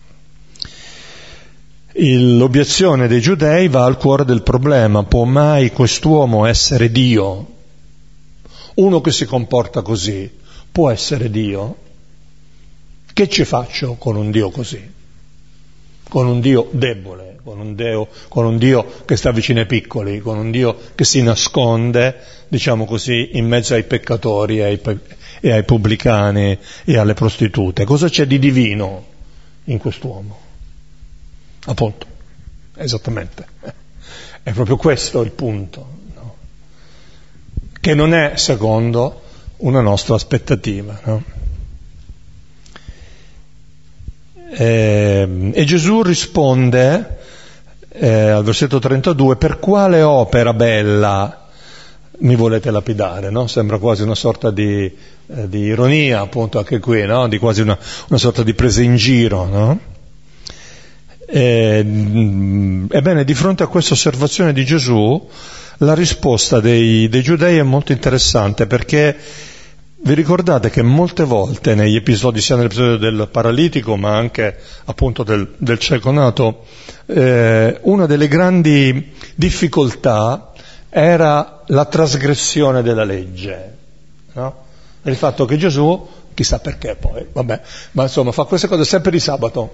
L'obiezione dei giudei va al cuore del problema, può mai quest'uomo essere Dio? Uno che si comporta così, può essere Dio? Che ci faccio con un Dio così? Con un Dio debole, con un Dio, con un Dio che sta vicino ai piccoli, con un Dio che si nasconde, diciamo così, in mezzo ai peccatori ai, e ai pubblicani e alle prostitute. Cosa c'è di divino in quest'uomo? Appunto, esattamente. È proprio questo il punto, no? che non è secondo una nostra aspettativa. No? E, ehm, e, Gesù risponde eh, al versetto 32, per quale opera bella mi volete lapidare? No? Sembra quasi una sorta di, eh, di, ironia, appunto, anche qui, no? di quasi una, una, sorta di presa in giro. No? E, mm, ebbene, di fronte a questa osservazione di Gesù, la risposta dei, dei giudei è molto interessante perché vi ricordate che molte volte negli episodi, sia nell'episodio del paralitico ma anche appunto del, del cieco nato, eh, una delle grandi difficoltà era la trasgressione della legge, no? il fatto che Gesù, chissà perché poi, vabbè, ma insomma fa queste cose sempre di sabato,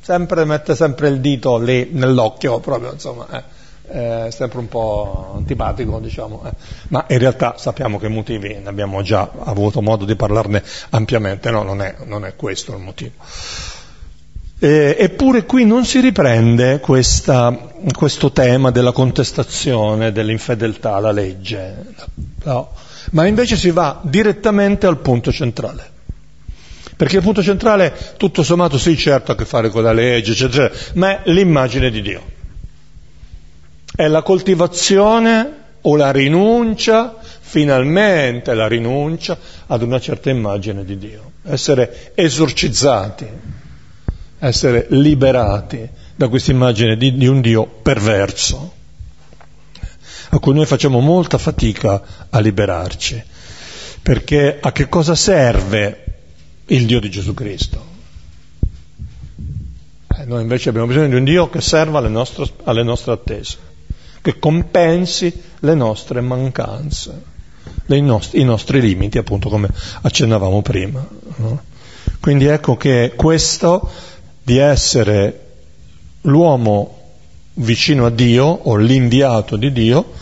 sempre mette sempre il dito lì nell'occhio proprio, insomma. Eh eh, sempre un po' antipatico, diciamo, eh. ma in realtà sappiamo che motivi, ne abbiamo già avuto modo di parlarne ampiamente, no, non è, non è questo il motivo. Eh, eppure qui non si riprende questa, questo tema della contestazione dell'infedeltà alla legge, no, ma invece si va direttamente al punto centrale. Perché il punto centrale, tutto sommato, sì, certo, ha a che fare con la legge, eccetera, ma è l'immagine di Dio è la coltivazione o la rinuncia finalmente la rinuncia ad una certa immagine di Dio, essere esorcizzati, essere liberati da questa immagine di, di un Dio perverso, a cui noi facciamo molta fatica a liberarci, perché a che cosa serve il Dio di Gesù Cristo? Eh, noi invece abbiamo bisogno di un Dio che serva alle nostre, alle nostre attese, che compensi le nostre mancanze, nostri, i nostri limiti, appunto come accennavamo prima. No? Quindi ecco che questo di essere l'uomo vicino a Dio o l'inviato di Dio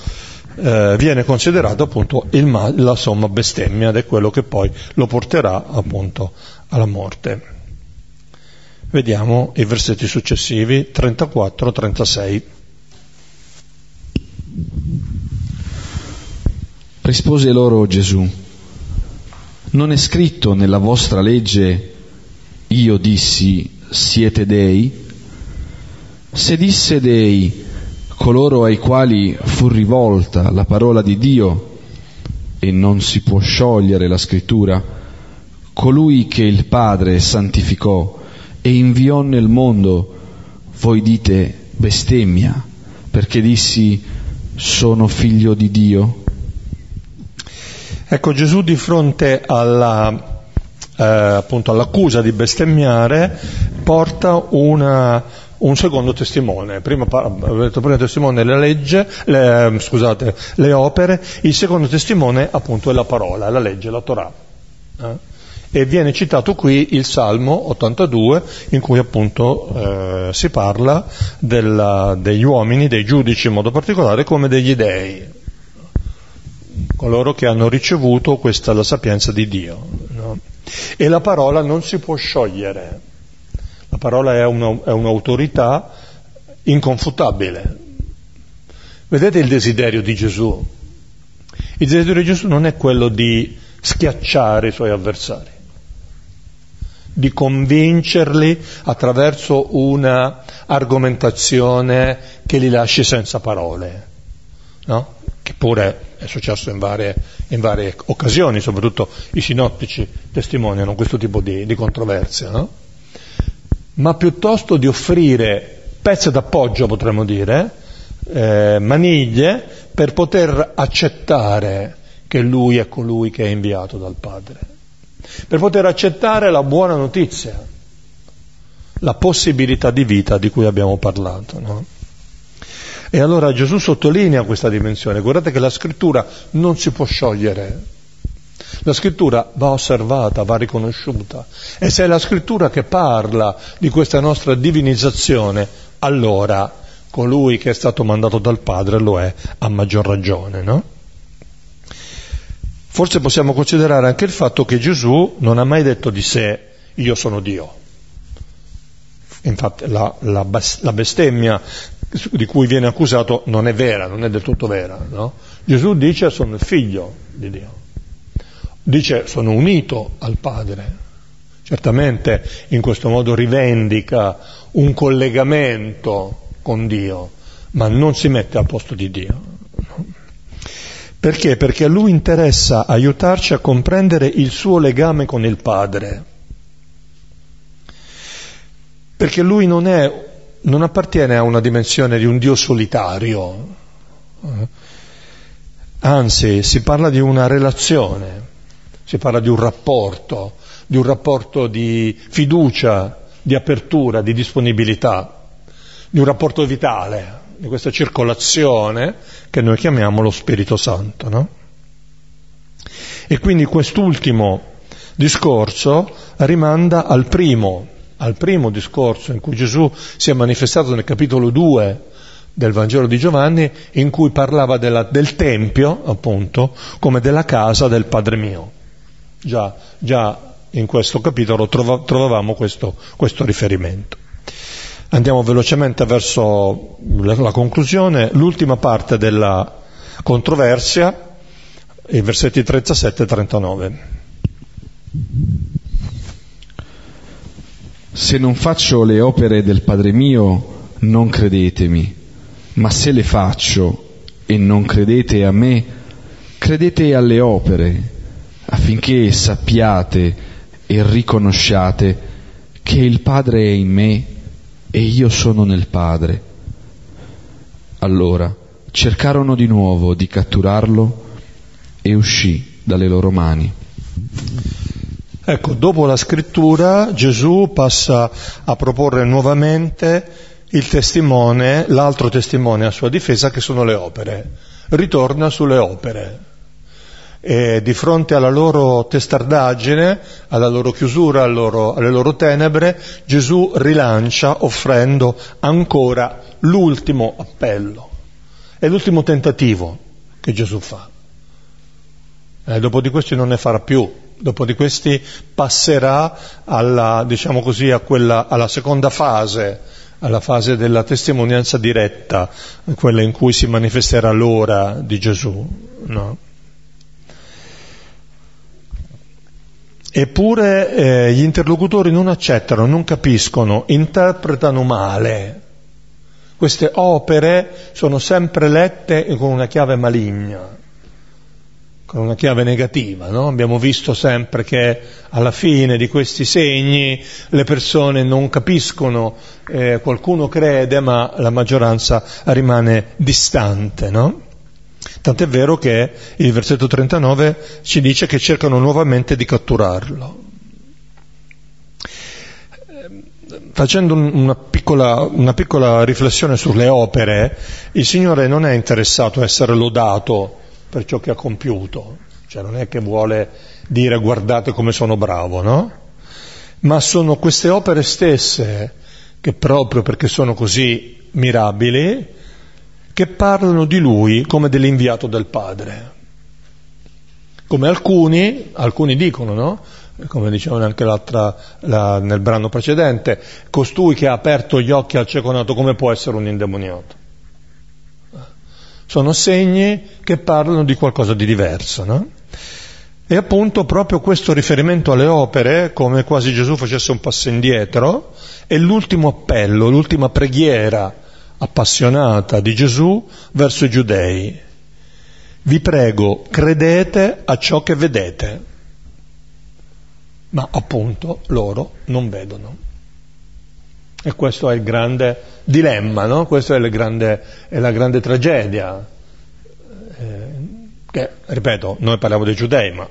eh, viene considerato appunto il, la somma bestemmia ed è quello che poi lo porterà appunto alla morte. Vediamo i versetti successivi 34-36. Rispose loro Gesù, non è scritto nella vostra legge, io dissi, siete dei? Se disse dei, coloro ai quali fu rivolta la parola di Dio, e non si può sciogliere la scrittura, colui che il Padre santificò e inviò nel mondo, voi dite bestemmia, perché dissi sono figlio di Dio? Ecco Gesù di fronte alla, eh, appunto all'accusa di bestemmiare porta una, un secondo testimone. Prima detto prima testimone le legge, le, scusate, le opere, il secondo testimone appunto è la parola, la legge, la Torah. Eh? E viene citato qui il Salmo 82 in cui appunto eh, si parla della, degli uomini, dei giudici in modo particolare, come degli dei, coloro che hanno ricevuto questa la sapienza di Dio. No? E la parola non si può sciogliere la parola è, una, è un'autorità inconfutabile. Vedete il desiderio di Gesù? Il desiderio di Gesù non è quello di schiacciare i suoi avversari, di convincerli attraverso una argomentazione che li lasci senza parole, no? che pure è successo in varie, in varie, occasioni, soprattutto i sinottici testimoniano questo tipo di, di controversia. No? ma piuttosto di offrire pezzi d'appoggio, potremmo dire, eh, maniglie, per poter accettare che lui è colui che è inviato dal Padre, per poter accettare la buona notizia, la possibilità di vita di cui abbiamo parlato. No? E allora Gesù sottolinea questa dimensione, guardate che la scrittura non si può sciogliere, la scrittura va osservata, va riconosciuta e se è la scrittura che parla di questa nostra divinizzazione, allora colui che è stato mandato dal Padre lo è a maggior ragione, no? Forse possiamo considerare anche il fatto che Gesù non ha mai detto di sé io sono Dio. Infatti la, la, la bestemmia di cui viene accusato non è vera, non è del tutto vera. No? Gesù dice sono il figlio di Dio dice sono unito al Padre. Certamente in questo modo rivendica un collegamento con Dio, ma non si mette al posto di Dio. Perché? Perché a lui interessa aiutarci a comprendere il suo legame con il Padre. Perché lui non, è, non appartiene a una dimensione di un Dio solitario, anzi si parla di una relazione si parla di un rapporto, di un rapporto di fiducia, di apertura, di disponibilità, di un rapporto vitale, di questa circolazione che noi chiamiamo lo Spirito Santo. No? E quindi quest'ultimo discorso rimanda al primo, al primo discorso in cui Gesù si è manifestato nel capitolo 2 del Vangelo di Giovanni, in cui parlava della, del Tempio, appunto, come della casa del Padre mio. Già, già in questo capitolo trova, trovavamo questo, questo riferimento. Andiamo velocemente verso la conclusione, l'ultima parte della controversia, i versetti 37 e 39. Se non faccio le opere del Padre mio, non credetemi, ma se le faccio e non credete a me, credete alle opere affinché sappiate e riconosciate che il Padre è in me e io sono nel Padre. Allora cercarono di nuovo di catturarlo e uscì dalle loro mani. Ecco, dopo la scrittura Gesù passa a proporre nuovamente il testimone, l'altro testimone a sua difesa che sono le opere. Ritorna sulle opere. E di fronte alla loro testardaggine, alla loro chiusura, loro, alle loro tenebre, Gesù rilancia offrendo ancora l'ultimo appello. È l'ultimo tentativo che Gesù fa. E dopo di questi non ne farà più, dopo di questi passerà alla, diciamo così, quella, alla seconda fase, alla fase della testimonianza diretta, quella in cui si manifesterà l'ora di Gesù. No? Eppure eh, gli interlocutori non accettano, non capiscono, interpretano male. Queste opere sono sempre lette con una chiave maligna con una chiave negativa. No? Abbiamo visto sempre che alla fine di questi segni le persone non capiscono, eh, qualcuno crede, ma la maggioranza rimane distante. No? Tant'è vero che il versetto 39 ci dice che cercano nuovamente di catturarlo. Facendo una piccola, una piccola riflessione sulle opere, il Signore non è interessato a essere lodato per ciò che ha compiuto, cioè non è che vuole dire guardate come sono bravo, no? Ma sono queste opere stesse che proprio perché sono così mirabili, che parlano di lui come dell'inviato del Padre. Come alcuni, alcuni dicono, no? Come dicevano anche la, nel brano precedente, costui che ha aperto gli occhi al cieco nato, come può essere un indemoniato? sono segni che parlano di qualcosa di diverso. No? E appunto proprio questo riferimento alle opere, come quasi Gesù facesse un passo indietro, è l'ultimo appello, l'ultima preghiera appassionata di Gesù verso i giudei. Vi prego, credete a ciò che vedete. Ma appunto loro non vedono. E questo è il grande dilemma, no? Questa è, è, la grande tragedia. Eh, che, ripeto, noi parliamo dei giudei, ma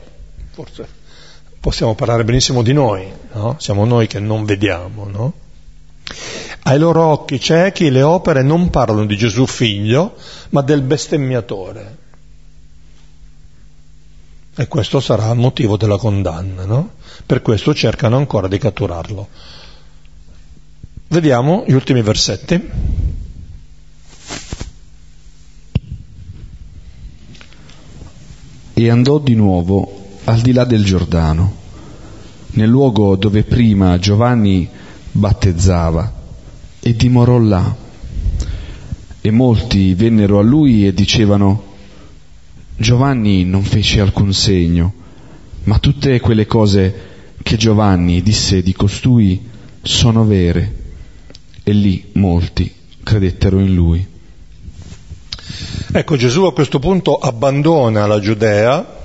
forse possiamo parlare benissimo di noi, no? Siamo noi che non vediamo, no? Ai loro occhi ciechi le opere non parlano di Gesù figlio, ma del bestemmiatore. E questo sarà il motivo della condanna, no? Per questo cercano ancora di catturarlo. Vediamo gli ultimi versetti. E andò di nuovo al di là del Giordano, nel luogo dove prima Giovanni battezzava, e dimorò là. E molti vennero a lui e dicevano, Giovanni non fece alcun segno, ma tutte quelle cose che Giovanni disse di costui sono vere e lì molti credettero in lui. Ecco, Gesù a questo punto abbandona la Giudea,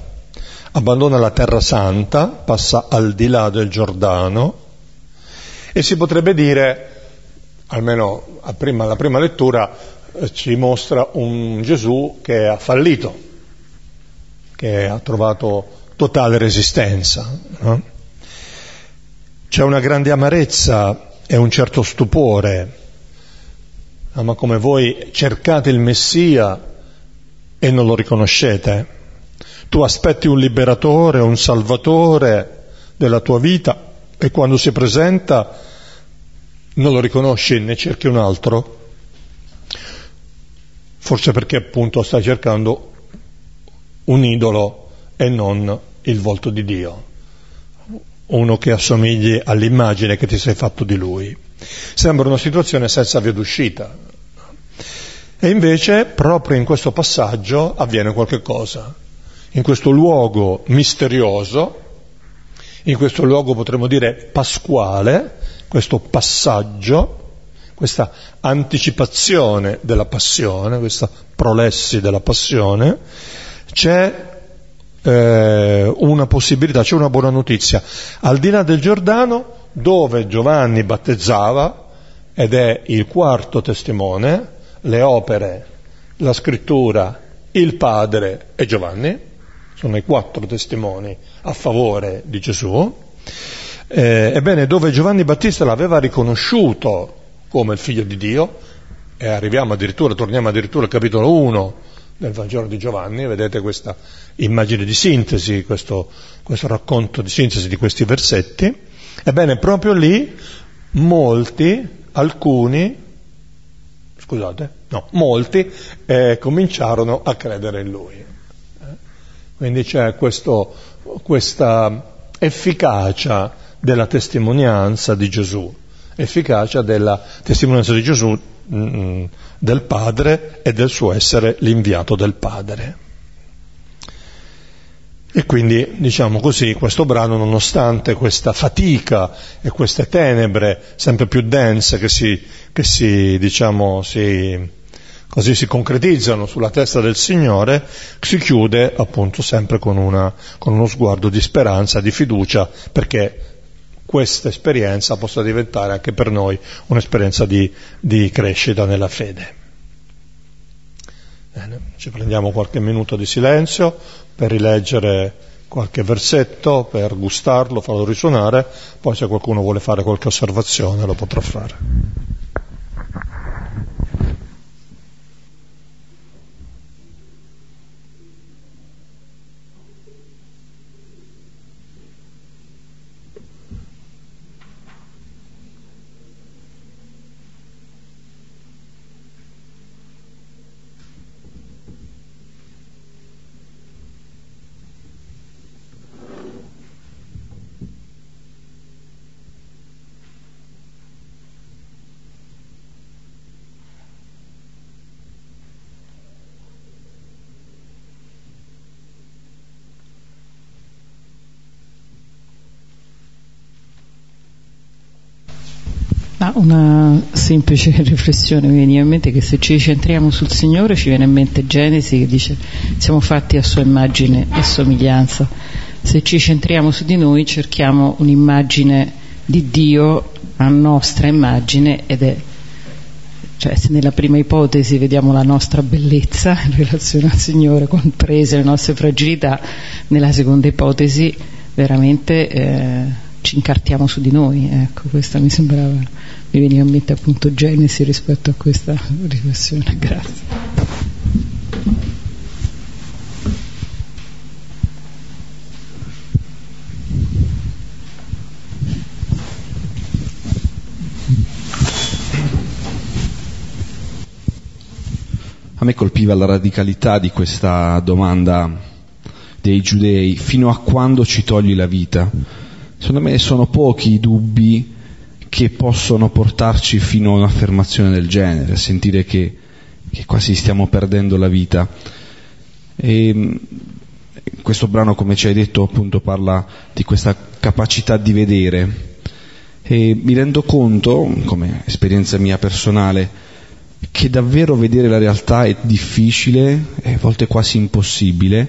abbandona la terra santa, passa al di là del Giordano e si potrebbe dire, almeno prima, alla prima lettura, eh, ci mostra un Gesù che ha fallito, che ha trovato totale resistenza. No? C'è una grande amarezza è un certo stupore. Ah, ma come voi cercate il Messia e non lo riconoscete? Tu aspetti un liberatore, un salvatore della tua vita e quando si presenta non lo riconosci, ne cerchi un altro? Forse perché appunto stai cercando un idolo e non il volto di Dio uno che assomigli all'immagine che ti sei fatto di lui. Sembra una situazione senza via d'uscita. E invece, proprio in questo passaggio, avviene qualche cosa. In questo luogo misterioso, in questo luogo potremmo dire pasquale, questo passaggio, questa anticipazione della passione, questa prolessi della passione, c'è eh, una possibilità, c'è una buona notizia. Al di là del Giordano, dove Giovanni battezzava, ed è il quarto testimone, le opere, la scrittura, il padre e Giovanni, sono i quattro testimoni a favore di Gesù. Eh, ebbene, dove Giovanni Battista l'aveva riconosciuto come il figlio di Dio, e arriviamo addirittura, torniamo addirittura al capitolo 1 del Vangelo di Giovanni, vedete questa immagine di sintesi, questo, questo racconto di sintesi di questi versetti, ebbene, proprio lì molti alcuni, scusate, no, molti eh, cominciarono a credere in lui. Eh? Quindi c'è questo, questa efficacia della testimonianza di Gesù, efficacia della testimonianza di Gesù mh, mm, del Padre e del suo essere l'inviato del Padre. E quindi, diciamo così, questo brano, nonostante questa fatica e queste tenebre sempre più dense che si, che si diciamo, si, così si concretizzano sulla testa del Signore, si chiude appunto sempre con, una, con uno sguardo di speranza, di fiducia, perché questa esperienza possa diventare anche per noi un'esperienza di, di crescita nella fede. Bene, ci prendiamo qualche minuto di silenzio per rileggere qualche versetto, per gustarlo, farlo risuonare, poi se qualcuno vuole fare qualche osservazione lo potrà fare. Ah, una semplice <laughs> riflessione mi viene in mente che se ci centriamo sul Signore ci viene in mente Genesi che dice siamo fatti a sua immagine e somiglianza. Se ci centriamo su di noi cerchiamo un'immagine di Dio a nostra immagine ed è cioè se nella prima ipotesi vediamo la nostra bellezza <laughs> in relazione al Signore, comprese le nostre fragilità, nella seconda ipotesi veramente eh, ci incartiamo su di noi, ecco, questa mi sembrava, mi veniva in mente appunto Genesi rispetto a questa riflessione, <laughs> grazie. A me colpiva la radicalità di questa domanda dei giudei, fino a quando ci togli la vita? Secondo me sono pochi i dubbi che possono portarci fino a un'affermazione del genere, a sentire che, che quasi stiamo perdendo la vita. E questo brano, come ci hai detto, appunto parla di questa capacità di vedere. E mi rendo conto, come esperienza mia personale, che davvero vedere la realtà è difficile e a volte quasi impossibile,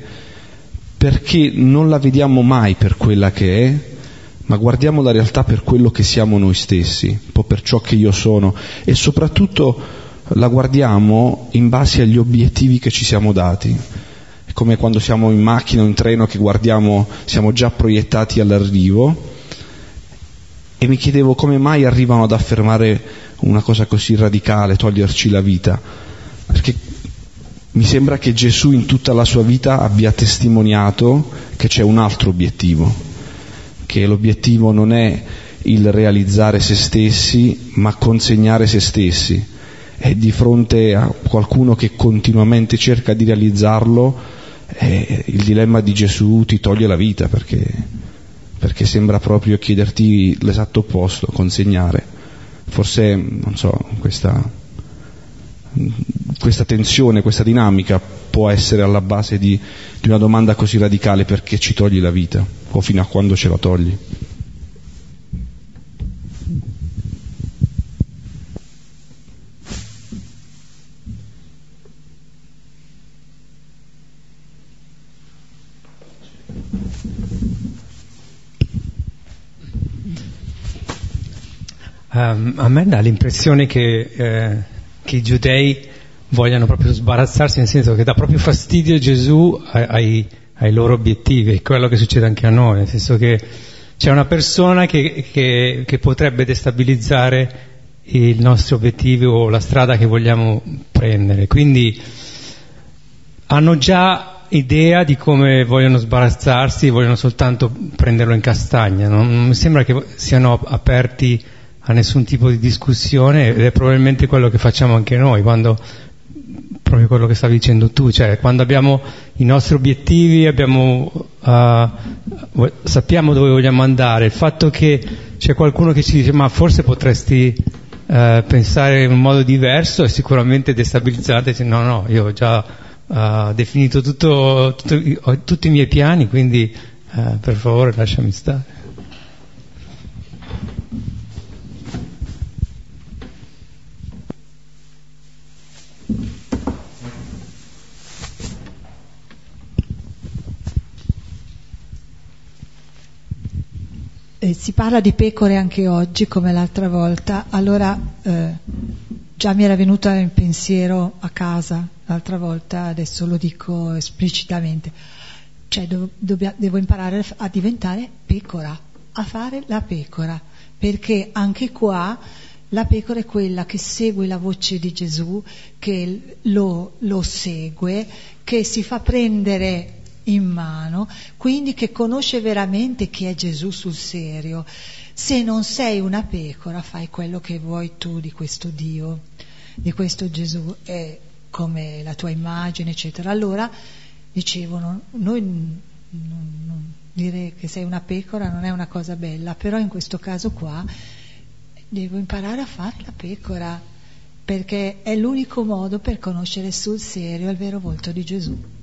perché non la vediamo mai per quella che è, ma guardiamo la realtà per quello che siamo noi stessi, un po' per ciò che io sono e soprattutto la guardiamo in base agli obiettivi che ci siamo dati. È come quando siamo in macchina o in treno che guardiamo, siamo già proiettati all'arrivo e mi chiedevo come mai arrivano ad affermare una cosa così radicale, toglierci la vita, perché mi sembra che Gesù in tutta la sua vita abbia testimoniato che c'è un altro obiettivo che l'obiettivo non è il realizzare se stessi, ma consegnare se stessi. E di fronte a qualcuno che continuamente cerca di realizzarlo, eh, il dilemma di Gesù ti toglie la vita perché, perché sembra proprio chiederti l'esatto opposto, consegnare. Forse, non so, questa, questa tensione, questa dinamica può essere alla base di, di una domanda così radicale perché ci togli la vita o fino a quando ce la togli. Um, a me dà l'impressione che, eh, che, i giudei vogliano proprio sbarazzarsi, nel senso che dà proprio fastidio Gesù ai, ai loro obiettivi, è quello che succede anche a noi, nel senso che c'è una persona che, che, che potrebbe destabilizzare i nostri obiettivi o la strada che vogliamo prendere. Quindi hanno già idea di come vogliono sbarazzarsi, vogliono soltanto prenderlo in castagna. Non mi sembra che siano aperti a nessun tipo di discussione ed è probabilmente quello che facciamo anche noi quando proprio quello che stavi dicendo tu, cioè quando abbiamo i nostri obiettivi, abbiamo, uh, sappiamo dove vogliamo andare, il fatto che c'è qualcuno che ci dice ma forse potresti uh, pensare in un modo diverso è sicuramente destabilizzante, no no, io ho già uh, definito tutto, tutto, tutti i miei piani, quindi per favore lasciami stare. Eh, si parla di pecore anche oggi come l'altra volta, allora eh, già mi era venuto il pensiero a casa l'altra volta, adesso lo dico esplicitamente, cioè do, dobbia, devo imparare a diventare pecora, a fare la pecora, perché anche qua la pecora è quella che segue la voce di Gesù, che lo, lo segue, che si fa prendere in mano, quindi che conosce veramente chi è Gesù sul serio. Se non sei una pecora, fai quello che vuoi tu di questo Dio, di questo Gesù, è come la tua immagine, eccetera. Allora, dicevano, noi non, non, dire che sei una pecora non è una cosa bella, però in questo caso qua devo imparare a fare la pecora, perché è l'unico modo per conoscere sul serio il vero volto di Gesù.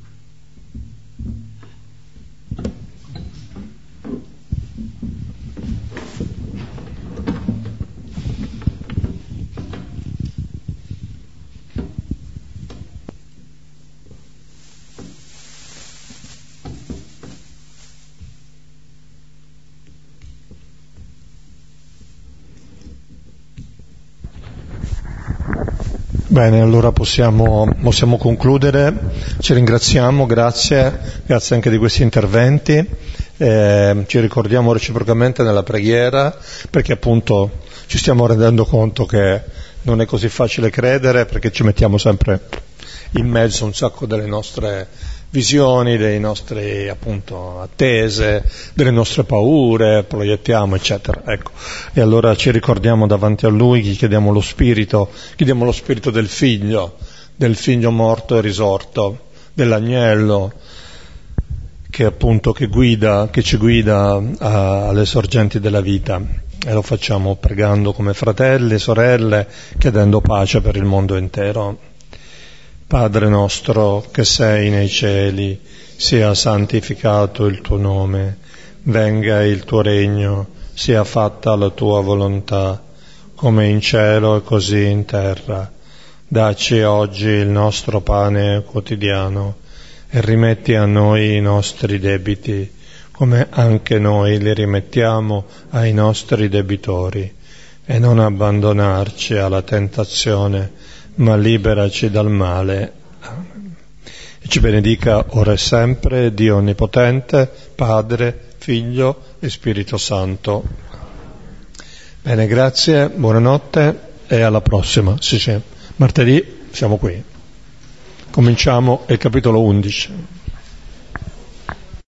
Bene, allora possiamo, possiamo, concludere. Ci ringraziamo, grazie, grazie anche di questi interventi. Eh, ci ricordiamo reciprocamente nella preghiera perché appunto ci stiamo rendendo conto che non è così facile credere perché ci mettiamo sempre in mezzo un sacco delle nostre visioni, delle nostre appunto attese, delle nostre paure, proiettiamo, eccetera. Ecco. E allora ci ricordiamo davanti a Lui, gli chiediamo lo spirito, chiediamo lo spirito del figlio, del figlio morto e risorto, dell'agnello, che appunto che guida, che ci guida a, alle sorgenti della vita. E lo facciamo pregando come fratelli, sorelle, chiedendo pace per il mondo intero. Padre nostro che sei nei cieli, sia santificato il tuo nome, venga il tuo regno, sia fatta la tua volontà, come in cielo e così in terra. Dacci oggi il nostro pane quotidiano e rimetti a noi i nostri debiti, come anche noi li rimettiamo ai nostri debitori, e non abbandonarci alla tentazione, ma liberaci dal male. E ci benedica ora e sempre Dio Onnipotente, Padre, Figlio e Spirito Santo. Bene, grazie, buonanotte e alla prossima. Sì, sì. Martedì siamo qui. Cominciamo il capitolo 11.